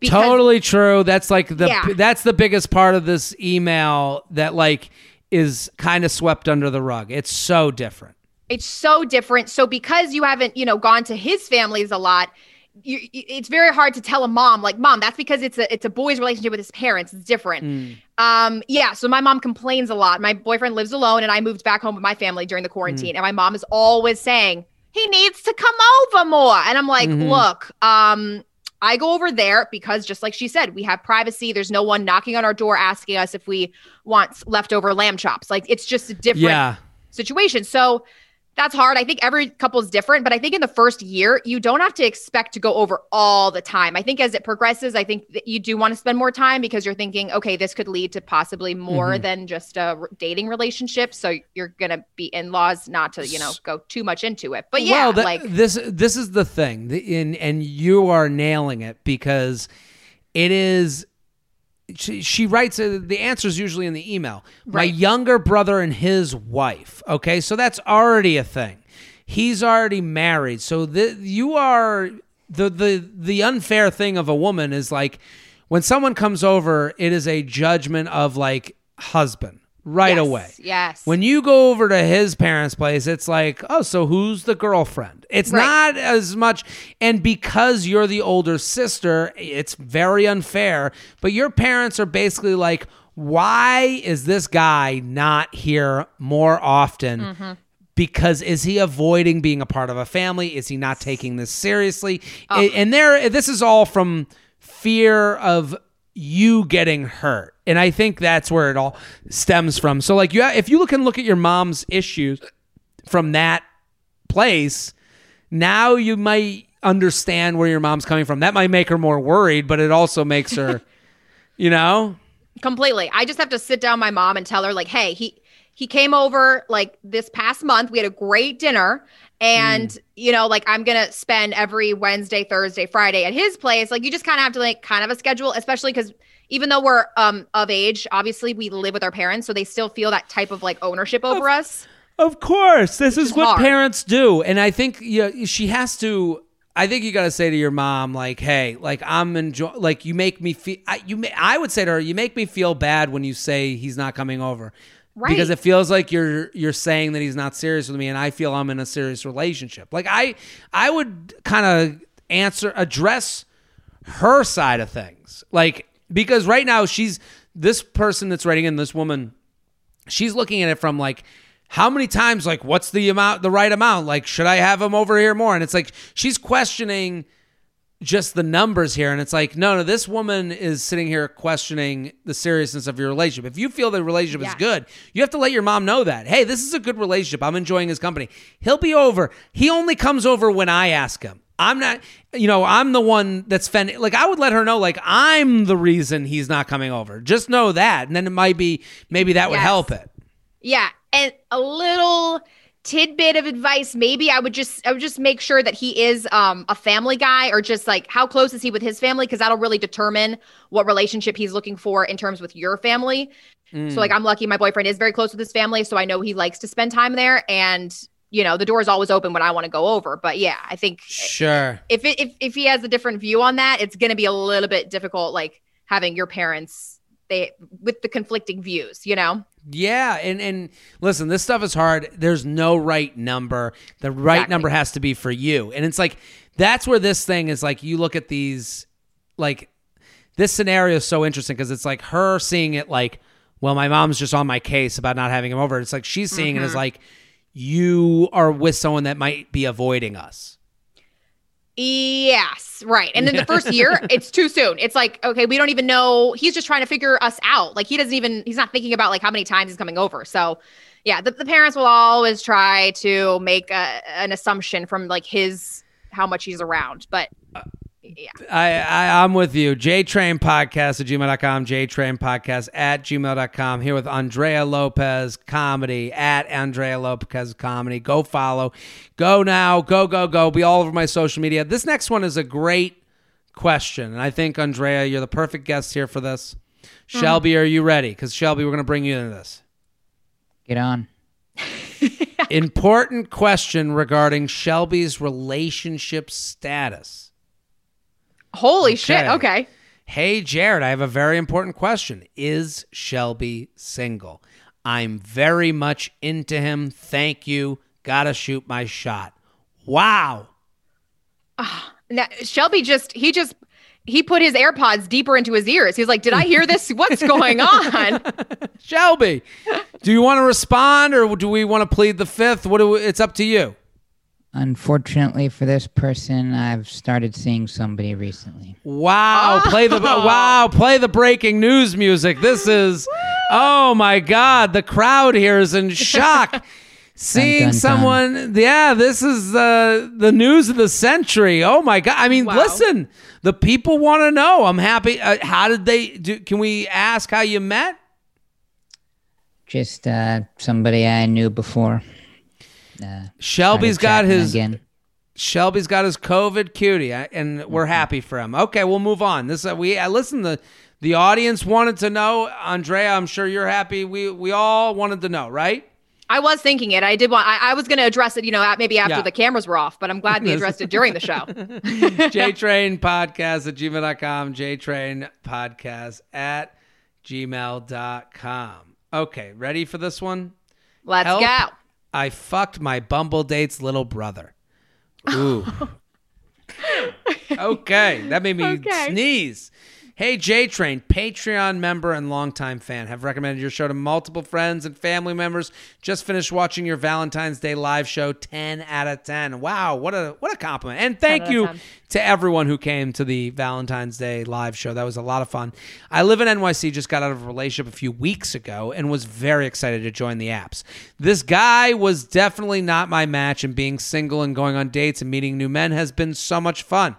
Because, totally true. That's like the yeah. that's the biggest part of this email that like is kind of swept under the rug. It's so different. It's so different. So because you haven't, you know, gone to his families a lot, you, it's very hard to tell a mom like, "Mom, that's because it's a it's a boy's relationship with his parents. It's different." Mm. Um, yeah. So my mom complains a lot. My boyfriend lives alone, and I moved back home with my family during the quarantine, mm. and my mom is always saying he needs to come over more, and I'm like, mm-hmm. "Look, um, I go over there because just like she said, we have privacy. There's no one knocking on our door asking us if we want leftover lamb chops. Like it's just a different yeah. situation. So that's hard. I think every couple is different, but I think in the first year, you don't have to expect to go over all the time. I think as it progresses, I think that you do want to spend more time because you're thinking, okay, this could lead to possibly more mm-hmm. than just a dating relationship. So you're going to be in laws not to, you know, go too much into it. But yeah, well, like this, this is the thing, in, and you are nailing it because it is she, she writes uh, the answer is usually in the email. Right. My younger brother and his wife. Okay, so that's already a thing. He's already married, so the, you are the the the unfair thing of a woman is like when someone comes over, it is a judgment of like husband right yes, away. Yes. When you go over to his parents' place, it's like, oh, so who's the girlfriend? It's right. not as much. And because you're the older sister, it's very unfair. But your parents are basically like, why is this guy not here more often? Mm-hmm because is he avoiding being a part of a family? Is he not taking this seriously? Oh. And there, this is all from fear of you getting hurt. And I think that's where it all stems from. So like you if you look and look at your mom's issues from that place, now you might understand where your mom's coming from. That might make her more worried, but it also makes her [laughs] you know? Completely. I just have to sit down my mom and tell her like, "Hey, he he came over like this past month. We had a great dinner and mm. you know like i'm gonna spend every wednesday thursday friday at his place like you just kind of have to like kind of a schedule especially because even though we're um of age obviously we live with our parents so they still feel that type of like ownership over of, us of course this is, is, what hard. parents do and i think yeah she has to I think you got to say to your mom, like, "Hey, like I'm enjoy, like you make me feel." I, you, may, I would say to her, "You make me feel bad when you say he's not coming over." Right. Because it feels like you're you're saying that he's not serious with me and I feel I'm in a serious relationship. Like I I would kind of answer address her side of things. Like because right now she's this person that's writing in this woman she's looking at it from like how many times like what's the amount the right amount like should i have him over here more and it's like she's questioning just the numbers here. And it's like, no, no, this woman is sitting here questioning the seriousness of your relationship. If you feel the relationship yeah. is good, you have to let your mom know that. Hey, this is a good relationship. I'm enjoying his company. He'll be over. He only comes over when I ask him. I'm not, you know, I'm the one that's fending. Like, I would let her know, like, I'm the reason he's not coming over. Just know that. And then it might be, maybe that would help it. Yeah. And a little tidbit of advice maybe i would just i would just make sure that he is um, a family guy or just like how close is he with his family? Because that'll really determine what relationship he's looking for in terms with your family. Mm. so like i'm lucky my boyfriend is very close with his family so i know he likes to spend time there and you know the door is always open when i want to go over but yeah i think sure. if it, if, if he has a different view on that it's going to be a little bit difficult like having your parents they with the conflicting views you know yeah, and and listen, this stuff is hard. There's no right number. The right exactly. number has to be for you. And it's like that's where this thing is like you look at these like this scenario is so interesting because it's like her seeing it like, well, my mom's just on my case about not having him over. It's like she's seeing mm-hmm. it as mm-hmm. like you are with someone that might be avoiding us. Yes, right. And then the first [laughs] year, it's too soon. It's like, okay, we don't even know. He's just trying to figure us out. Like he doesn't even, he's not thinking about like how many times he's coming over. So, yeah, the, the parents will always try to make a, an assumption from like his, how much he's around. But uh, yeah. I, I I'm with you. JTrain podcast at gmail.com, JTrain podcast at gmail.com. Here with Andrea Lopez comedy at Andrea Lopez comedy. Go follow. Go now. Go, go, go. Be all over my social media. This next one is a great question. And I think Andrea, you're the perfect guest here for this. Mm-hmm. Shelby, are you ready? Because Shelby, we're gonna bring you into this. Get on. [laughs] Important question regarding Shelby's relationship status. Holy okay. shit. Okay. Hey, Jared, I have a very important question. Is Shelby single? I'm very much into him. Thank you. Gotta shoot my shot. Wow. Uh, now, Shelby just, he just, he put his AirPods deeper into his ears. He's like, Did I hear this? What's going [laughs] on? Shelby, do you want to respond or do we want to plead the fifth? What do we, it's up to you. Unfortunately for this person, I've started seeing somebody recently. Wow! Oh. [laughs] Play the wow! Play the breaking news music. This is oh my god! The crowd here is in shock. [laughs] Seeing dun, dun, someone, dun. yeah, this is uh, the news of the century. Oh my god! I mean, wow. listen, the people want to know. I'm happy. Uh, how did they do? Can we ask how you met? Just uh, somebody I knew before. Uh, Shelby's got his again. Shelby's got his COVID cutie, and we're mm-hmm. happy for him. Okay, we'll move on. This uh, we uh, listen. The the audience wanted to know, Andrea. I'm sure you're happy. We we all wanted to know, right? I was thinking it. I did want. I, I was going to address it. You know, maybe after yeah. the cameras were off. But I'm glad we addressed it during the show. [laughs] JTrain podcast at gmail.com. JTrain podcast at gmail.com. Okay, ready for this one? Let's Help go. I fucked my Bumble date's little brother. Ooh. [laughs] okay, that made me okay. sneeze. Hey, J Train, Patreon member and longtime fan, have recommended your show to multiple friends and family members. Just finished watching your Valentine's Day live show, ten out of ten. Wow, what a what a compliment! And thank you 10 to everyone who came to the Valentine's Day live show. That was a lot of fun. I live in NYC, just got out of a relationship a few weeks ago, and was very excited to join the apps. This guy was definitely not my match, and being single and going on dates and meeting new men has been so much fun.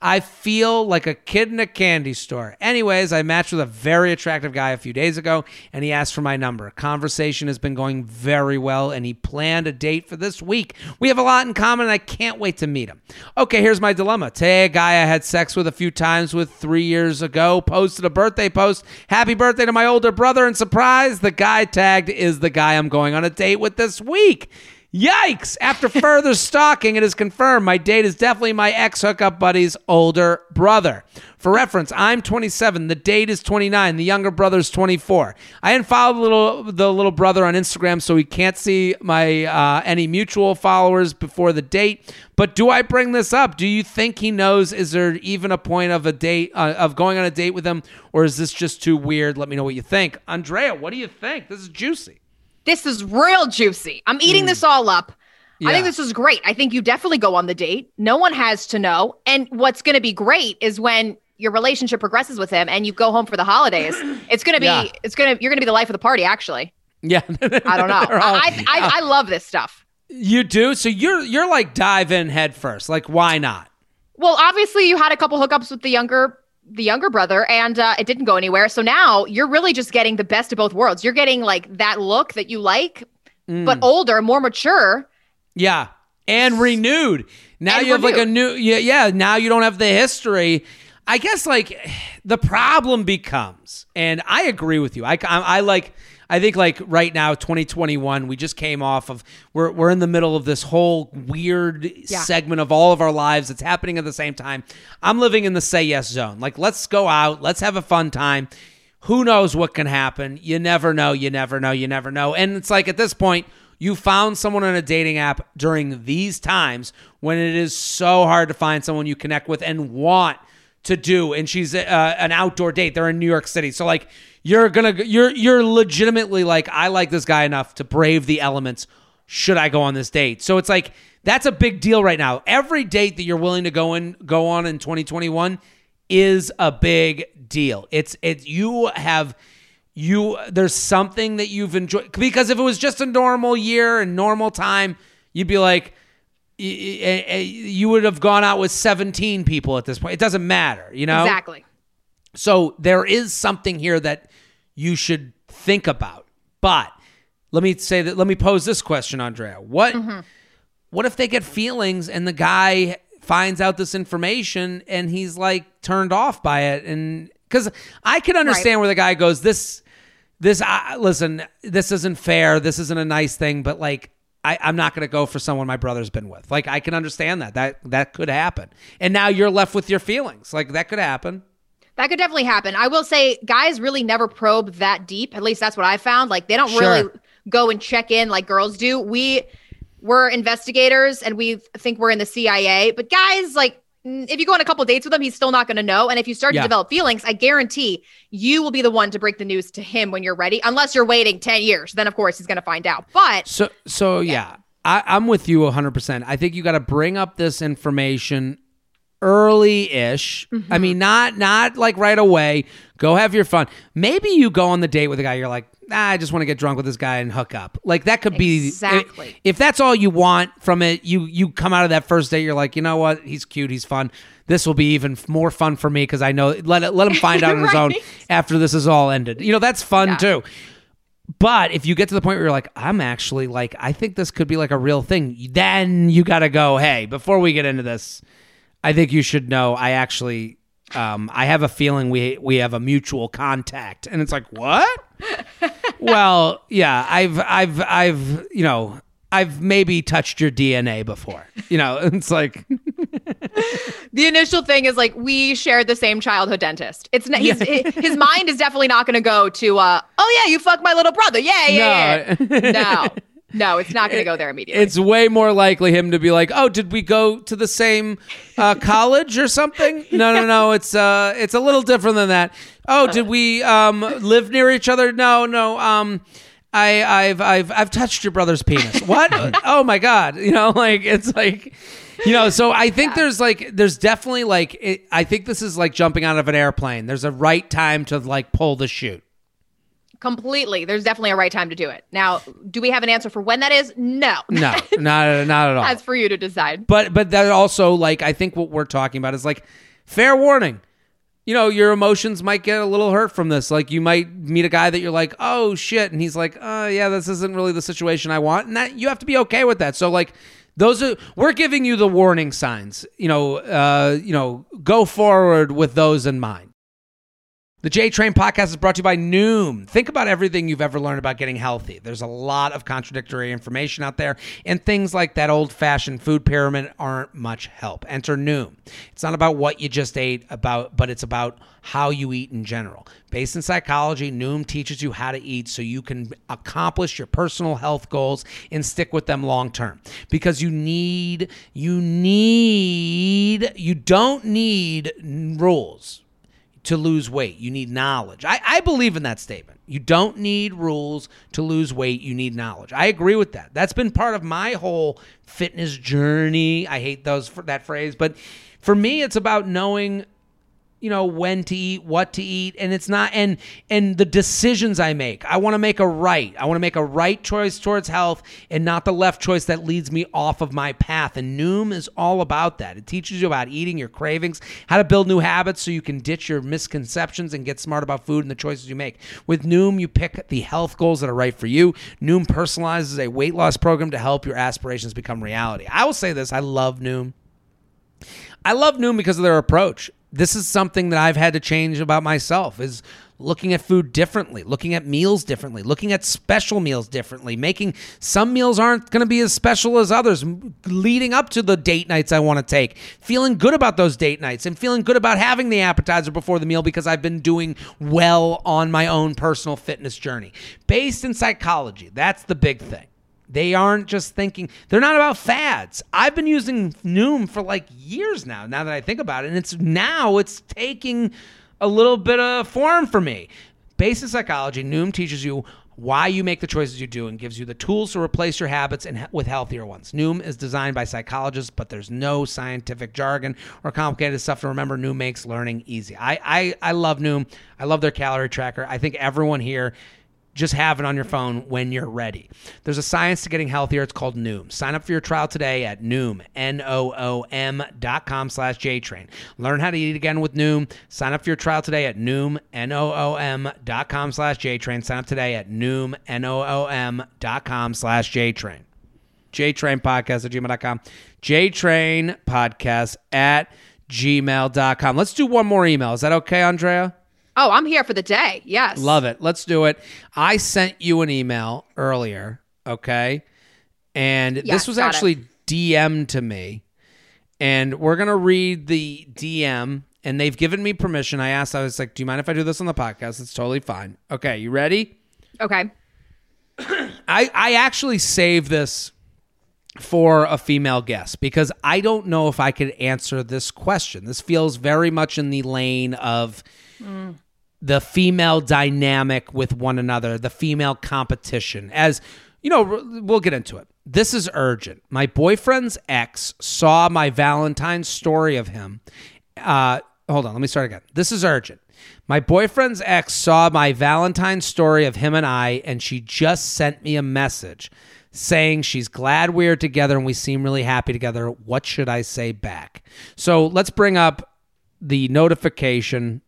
I feel like a kid in a candy store. Anyways, I matched with a very attractive guy a few days ago, and he asked for my number. Conversation has been going very well, and he planned a date for this week. We have a lot in common, and I can't wait to meet him. Okay, here's my dilemma. Today, a guy I had sex with a few times with three years ago posted a birthday post. Happy birthday to my older brother, and surprise, the guy tagged is the guy I'm going on a date with this week. Yikes! After further [laughs] stalking, it is confirmed my date is definitely my ex hookup buddy's older brother. For reference, I'm 27. The date is 29. The younger brother is 24. I unfollowed the little the little brother on Instagram, so he can't see my uh, any mutual followers before the date. But do I bring this up? Do you think he knows? Is there even a point of a date uh, of going on a date with him, or is this just too weird? Let me know what you think, Andrea. What do you think? This is juicy. This is real juicy. I'm eating mm. this all up. Yeah. I think this is great. I think you definitely go on the date. No one has to know. And what's going to be great is when your relationship progresses with him and you go home for the holidays. [clears throat] It's going to be yeah. it's going to you're going to be the life of the party actually. Yeah. I don't know. [laughs] All, I, I, I [laughs] love this stuff. You do? So you're you're like dive in head first. Like why not? Well, obviously you had a couple hookups with the younger the younger brother and uh, it didn't go anywhere. So now you're really just getting the best of both worlds. You're getting like that look that you like, mm. but older, more mature. Yeah. And renewed. Now And you have like a new yeah, yeah, now you don't have the history. I guess like the problem becomes and I agree with you. I I, I like I think like right now 2021 we just came off of we're we're in the middle of this whole weird Yeah. segment of all of our lives that's happening at the same time. I'm living in the say yes zone. Like let's go out, let's have a fun time. Who knows what can happen? You never know, you never know, you never know. And it's like at this point you found someone on a dating app during these times when it is so hard to find someone you connect with and want to do and she's uh, an outdoor date they're in new york city so like you're gonna you're you're legitimately like i like this guy enough to brave the elements. Should i go on this date? So it's like that's a big deal right now. Every date that you're willing to go in go on in 2021 is a big deal. It's it's you have you there's something that you've enjoyed because if it was just a normal year and normal time you'd be like you would have gone out with 17 people at this point. It doesn't matter you know? Exactly. so there is something here that you should think about. But let me say that let me pose this question andrea. What mm-hmm. what if they get feelings and the guy finds out this information and he's like turned off by it? And because i can understand where the guy goes this this I listen this isn't fair. This isn't a nice thing but like I, i'm not going to go for someone my brother's been with. Like i can understand that. That that could happen. And now you're left with your feelings. Like that could happen That could definitely happen. I will say, guys really never probe that deep. At least that's what I found. Like they don't Sure. really go and check in like girls do. We we're investigators and we think we're in the CIA, but guys, like if you go on a couple dates with him, he's still not going to know. And if you start Yeah. to develop feelings, I guarantee you will be the one to break the news to him when you're ready. Unless you're waiting ten years, then of course he's going to find out. But So so yeah, I, I'm with you 100. percent I think you got to bring up this information early-ish. I mean, not not like right away. Go have your fun. Maybe you go on the date with a guy. You're like, ah, I just want to get drunk with this guy and hook up. Like that could be Exactly. If, if that's all you want from it, you you come out of that first date. You're like, you know what? He's cute. He's fun. This will be even more fun for me because I know let it, let him find out on his [laughs] own after this is all ended. You know, that's fun Yeah. too. But if you get to the point where you're like, I'm actually like, I think this could be like a real thing, then you got to go, hey, before we get into this, I think you should know I actually, um, I have a feeling we we have a mutual contact, and it's like, what? [laughs] well, yeah, I've I've I've you know. I've maybe touched your DNA before. You know, [laughs] it's like the initial thing is like we shared the same childhood dentist. It's not, he's, [laughs] his mind is definitely not going to go to uh oh yeah you fuck my little brother yeah yeah No. yeah. no no it's not going to go there immediately. it's way more likely him to be like, "Oh, did we go to the same uh, [laughs] college or something?" No, no, no. It's uh, it's a little different than that. Oh, did we um live near each other? No, no. Um, I I've I've I've touched your brother's penis. [laughs] What? oh my god! You know, [laughs] like it's like. You know, so I think there's like, there's definitely like, it, I think this is like jumping out of an airplane. There's a right time to like pull the chute. Completely. There's definitely a right time to do it. Now, do we have an answer for when that is? No. No, [laughs] not not at all. That's for you to decide. but but that also like I think what we're talking about is like fair warning. You know, your emotions might get a little hurt from this. Like you might meet a guy that you're like, "Oh shit," and he's like, "Oh yeah, this isn't really the situation I want." And that you have to be okay with that. So like those are we're giving you the warning signs. You know, uh, you know, go forward with those in mind. The J Train podcast is brought to you by Noom. Think about everything you've ever learned about getting healthy. There's a lot of contradictory information out there, and things like that old fashioned food pyramid aren't much help. Enter Noom. It's not about what you just ate, about, but it's about how you eat in general. Based in psychology, Noom teaches you how to eat so you can accomplish your personal health goals and stick with them long term. Because you need, you need, you don't need rules to lose weight. You need knowledge. I, I believe in that statement. You don't need rules to lose weight. You need knowledge. I agree with that. That's been part of my whole fitness journey. I hate those for that phrase, but for me, it's about knowing. You know when to eat what to eat and it's not and and the decisions i make. I want to make a right. I want to make a right choice towards health and not the left choice that leads me off of my path. And noom is all about that. It teaches you about eating your cravings how to build new habits so you can ditch your misconceptions and get smart about food and the choices you make. With noom you pick the health goals that are right for you. Noom personalizes a weight loss program to help your aspirations become reality. I will say this i love noom. I love Noom because of their approach. This is something that I've had to change about myself is looking at food differently, looking at meals differently, looking at special meals differently, making some meals aren't going to be as special as others, leading up to the date nights I want to take, feeling good about those date nights and feeling good about having the appetizer before the meal because I've been doing well on my own personal fitness journey. Based in psychology, that's the big thing. They aren't just thinking, they're not about fads. I've been using Noom for like years now, now that I think about it. And it's now it's taking a little bit of form for me. Basic psychology, Noom teaches you why you make the choices you do and gives you the tools to replace your habits and with healthier ones. Noom is designed by psychologists, but there's no scientific jargon or complicated stuff to remember. Noom makes learning easy. I, I, I love Noom. I love their calorie tracker. I think everyone here just have it on your phone when you're ready. There's a science to getting healthier. It's called Noom. Sign up for your trial today at Noom, N-O-O-M dot com slash JTrain. Learn how to eat again with Noom. Sign up for your trial today at Noom, N-O-O-M dot com slash JTrain. Sign up today at Noom, N-O-O-M dot com slash JTrain. JTrain podcast at gmail.com. JTrain podcast at gmail.com. Let's do one more email. Is that okay, Andrea? Oh, I'm here for the day. Yes. Love it. Let's do it. I sent you an email earlier, okay? And yes, this was actually it. DM'd to me. And we're going to read the DM and they've given me permission. I asked, I was like, do you mind if I do this on the podcast? It's totally fine. Okay, you ready? Okay. I, I actually saved this for a female guest because I don't know if I could answer this question. This feels very much in the lane of mm the female dynamic with one another, the female competition. As you know, we'll get into it. This is urgent. My boyfriend's ex saw my Valentine's story of him. Uh, hold on, let me start again. This is urgent. My boyfriend's ex saw my Valentine's story of him and I, and she just sent me a message saying she's glad we're together and we seem really happy together. What should I say back? So let's bring up the notification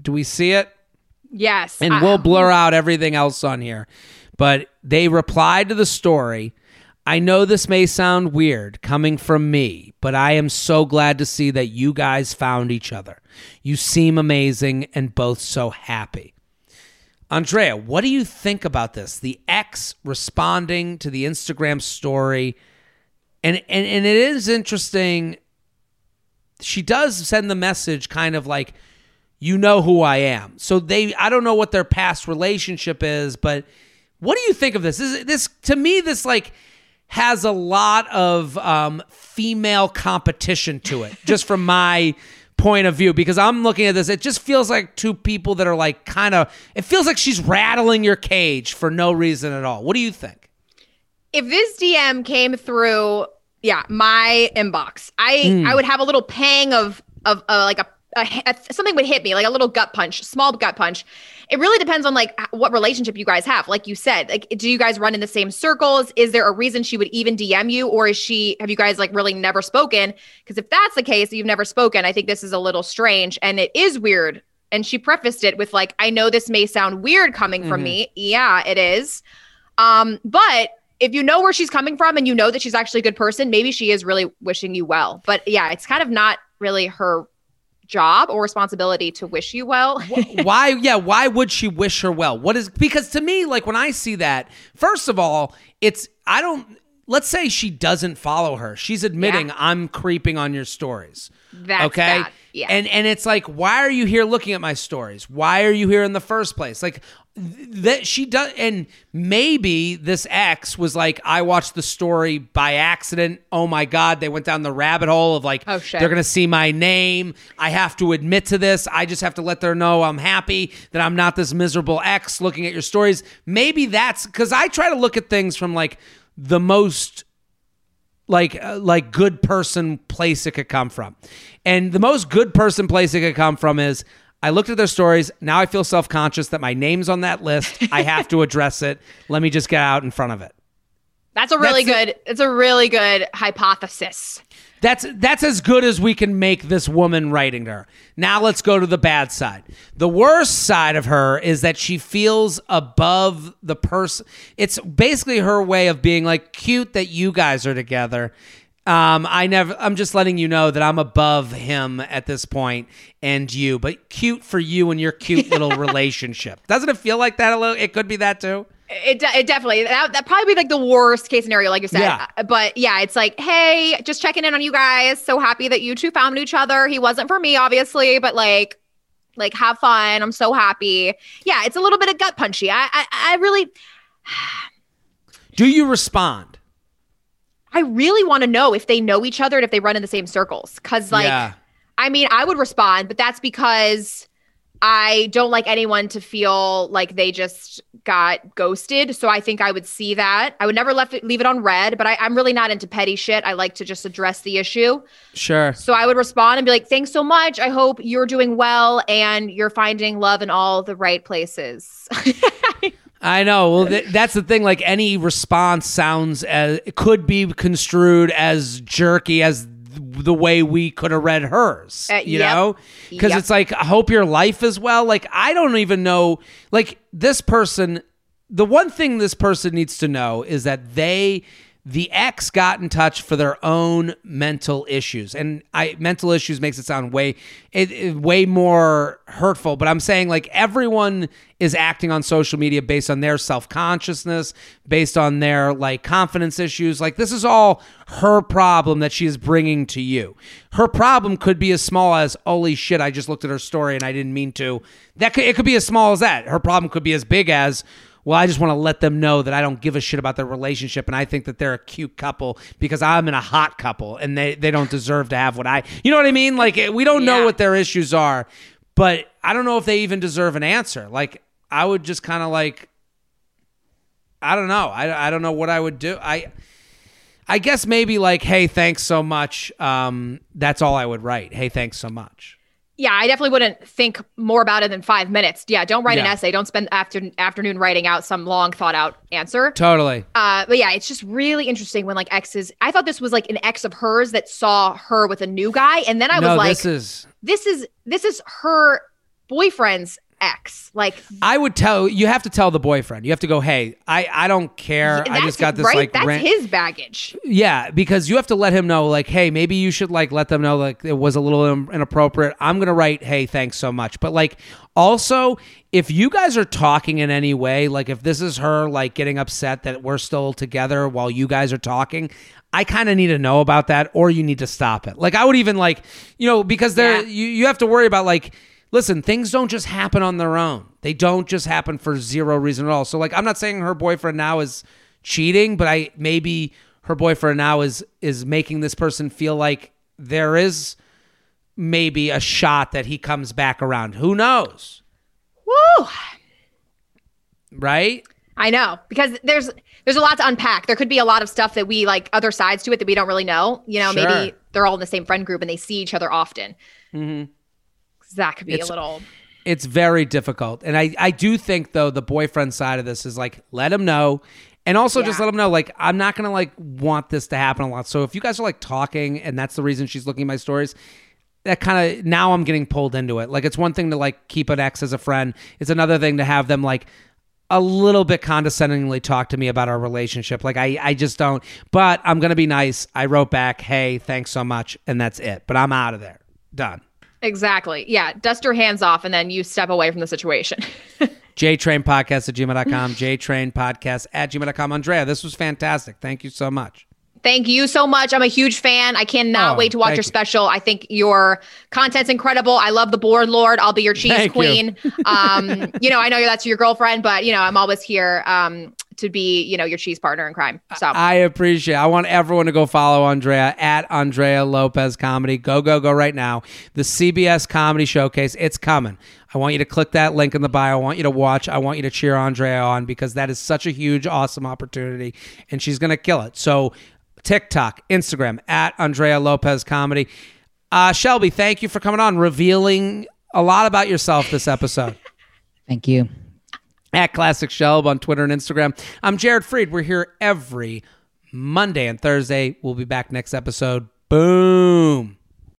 do we see it? Yes. And we'll blur out everything else on here. But they replied to the story. I know this may sound weird coming from me, but I am so glad to see that you guys found each other. You seem amazing and both so happy. Andrea, what do you think about this? The ex responding to the Instagram story. And, and and it is interesting. She does send the message kind of like, you know who I am. So they, I don't know what their past relationship is, but what do you think of this? Is this to me? This like has a lot of um, female competition to it, just from my point of view. Because I'm looking at this, it just feels like two people that are like kind of. It feels like she's rattling your cage for no reason at all. What do you think? If this DM came through, yeah, my inbox, I mm. I would have a little pang of of uh, like a a, a, something would hit me like a little gut punch, small gut punch. It really depends on like what relationship you guys have. Like you said, like do you guys run in the same circles? Is there a reason she would even DM you, or is she have you guys like really never spoken? Because if that's the case, you've never spoken. I think this is a little strange, and it is weird. And she prefaced it with like, "I know this may sound weird coming mm-hmm. from me. Yeah, it is. Um, but if you know where she's coming from and you know that she's actually a good person, maybe she is really wishing you well. But yeah, it's kind of not really her job or responsibility to wish you well. why? Yeah. Why would she wish her well? What is because to me, like when I see that, first of all, it's I don't. Let's say she doesn't follow her. She's admitting yeah. I'm creeping on your stories. That's okay. Bad. Yeah. And and it's like, why are you here looking at my stories? Why are you here in the first place? Like that she does and maybe this ex was like i watched the story by accident oh my god they went down the rabbit hole of like oh, shit. they're gonna see my name i have to admit to this i just have to let them know i'm happy that i'm not this miserable ex looking at your stories maybe that's because i try to look at things from like the most like uh, like good person place it could come from. And the most good person place it could come from is I looked at their stories. Now I feel self conscious that my name's on that list. I have to address it. Let me just get out in front of it. That's a really that's good. It's a really good hypothesis. That's that's as good as we can make this woman writing to her. Now let's go to the bad side. The worst side of her is that she feels above the person. It's basically her way of being like cute that you guys are together. Um, I never. I'm just letting you know that I'm above him at this point and you, but cute for you and your cute [laughs] little relationship. Doesn't it feel like that a little? It could be that too. It, it definitely that that probably be like the worst case scenario, like you said. Yeah. Uh, but yeah, it's like, hey, just checking in on you guys. So happy that you two found each other. He wasn't for me, obviously, but like, like have fun. I'm so happy. Yeah, it's a little bit of gut punchy. I I, I really. [sighs] Do you respond? I really want to know if they know each other and if they run in the same circles. Cause like, yeah. I mean, I would respond, but that's because I don't like anyone to feel like they just got ghosted. So I think I would see that. I would never left it, leave it on red, but I, I'm really not into petty shit. I like to just address the issue. Sure. So I would respond and be like, thanks so much. I hope you're doing well and you're finding love in all the right places. [laughs] I know. Well, th- that's the thing. Like any response sounds as could be construed as jerky as the way we could have read hers, uh, you yep. know? Because yep. it's like, I hope your life is well. Like, I don't even know. Like, this person, the one thing this person needs to know is that they the ex got in touch for their own mental issues. And i mental issues makes it sound way it, it, way more hurtful but i'm saying like everyone is acting on social media based on their self-consciousness based on their like confidence issues. Like this is all her problem that she is bringing to you. Her problem could be as small as holy shit i just looked at her story and i didn't mean to. That could it could be as small as that. Her problem could be as big as well, I just want to let them know that I don't give a shit about their relationship and I think that they're a cute couple because I'm in a hot couple and they, they don't deserve to have what I, you know what I mean? Like, we don't know what their issues are, but I don't know if they even deserve an answer. Like, I would just kind of like, I don't know. I, I don't know what I would do. I, I guess maybe like, hey, thanks so much. Um, that's all I would write. Hey, thanks so much yeah, I definitely wouldn't think more about it than five minutes. Yeah, don't write yeah. an essay. Don't spend after, afternoon writing out some long thought out answer. Totally. Uh, but yeah, it's just really interesting when like exes. I thought this was like an ex of hers that saw her with a new guy, and then I no, was like, this is this is this is her boyfriend's X. Like I would tell you have to tell the boyfriend. You have to go, "Hey, I I don't care. I just got this right? like that's rant. his baggage." Yeah, because you have to let him know like, "Hey, maybe you should like let them know like it was a little inappropriate. I'm to write, "Hey, thanks so much." But like also, if you guys are talking in any way, like if this is her like getting upset that we're still together while you guys are talking, I kind of need to know about that or you need to stop it. Like I would even like, you know, because there yeah. you, you have to worry about like listen, things don't just happen on their own. They don't just happen for zero reason at all. So like I'm not saying her boyfriend now is cheating, but I maybe her boyfriend now is is making this person feel like there is maybe a shot that he comes back around. Who knows? Woo! Right? I know because there's there's a lot to unpack. There could be a lot of stuff that we like other sides to it that we don't really know. You know, sure. maybe they're all in the same friend group and they see each other often. Mm-hmm that could be it's, a little it's very difficult and i i do think though the boyfriend side of this is like let him know and also yeah. just let him know like i'm not gonna like want this to happen a lot so if you guys are like talking and that's the reason she's looking at my stories that kind of now i'm getting pulled into it like it's one thing to like keep an ex as a friend it's another thing to have them like a little bit condescendingly talk to me about our relationship. Like I, I just don't. But I'm gonna be nice. I wrote back, "Hey, thanks so much," and that's it. But I'm out of there. Done. Exactly. Yeah. Dust your hands off and then you step away from the situation. [laughs] JTrain Podcast at gmail.com. JTrain Podcast at gmail.com. Andrea, this was fantastic. Thank you so much. Thank you so much. I'm a huge fan. I cannot oh, wait to watch your you. special. I think your content's incredible. I love the board lord. I'll be your cheese thank queen. You. um, you know, I know that's your girlfriend, but you know, I'm always here. Um, to be, you know, your cheese partner in crime. So I appreciate. It. I want everyone to go follow Andrea at Andrea Lopez Comedy. Go go go right now. The CBS Comedy Showcase. It's coming. I want you to click that link in the bio. I want you to watch. I want you to cheer Andrea on because that is such a huge, awesome opportunity, and she's gonna kill it. So TikTok, Instagram at Andrea Lopez Comedy. Uh, Shelby, thank you for coming on, revealing a lot about yourself this episode. [laughs] Thank you. At Classic Shelb on Twitter and Instagram. I'm Jared Freid. We're here every Monday and Thursday. We'll be back next episode. Boom.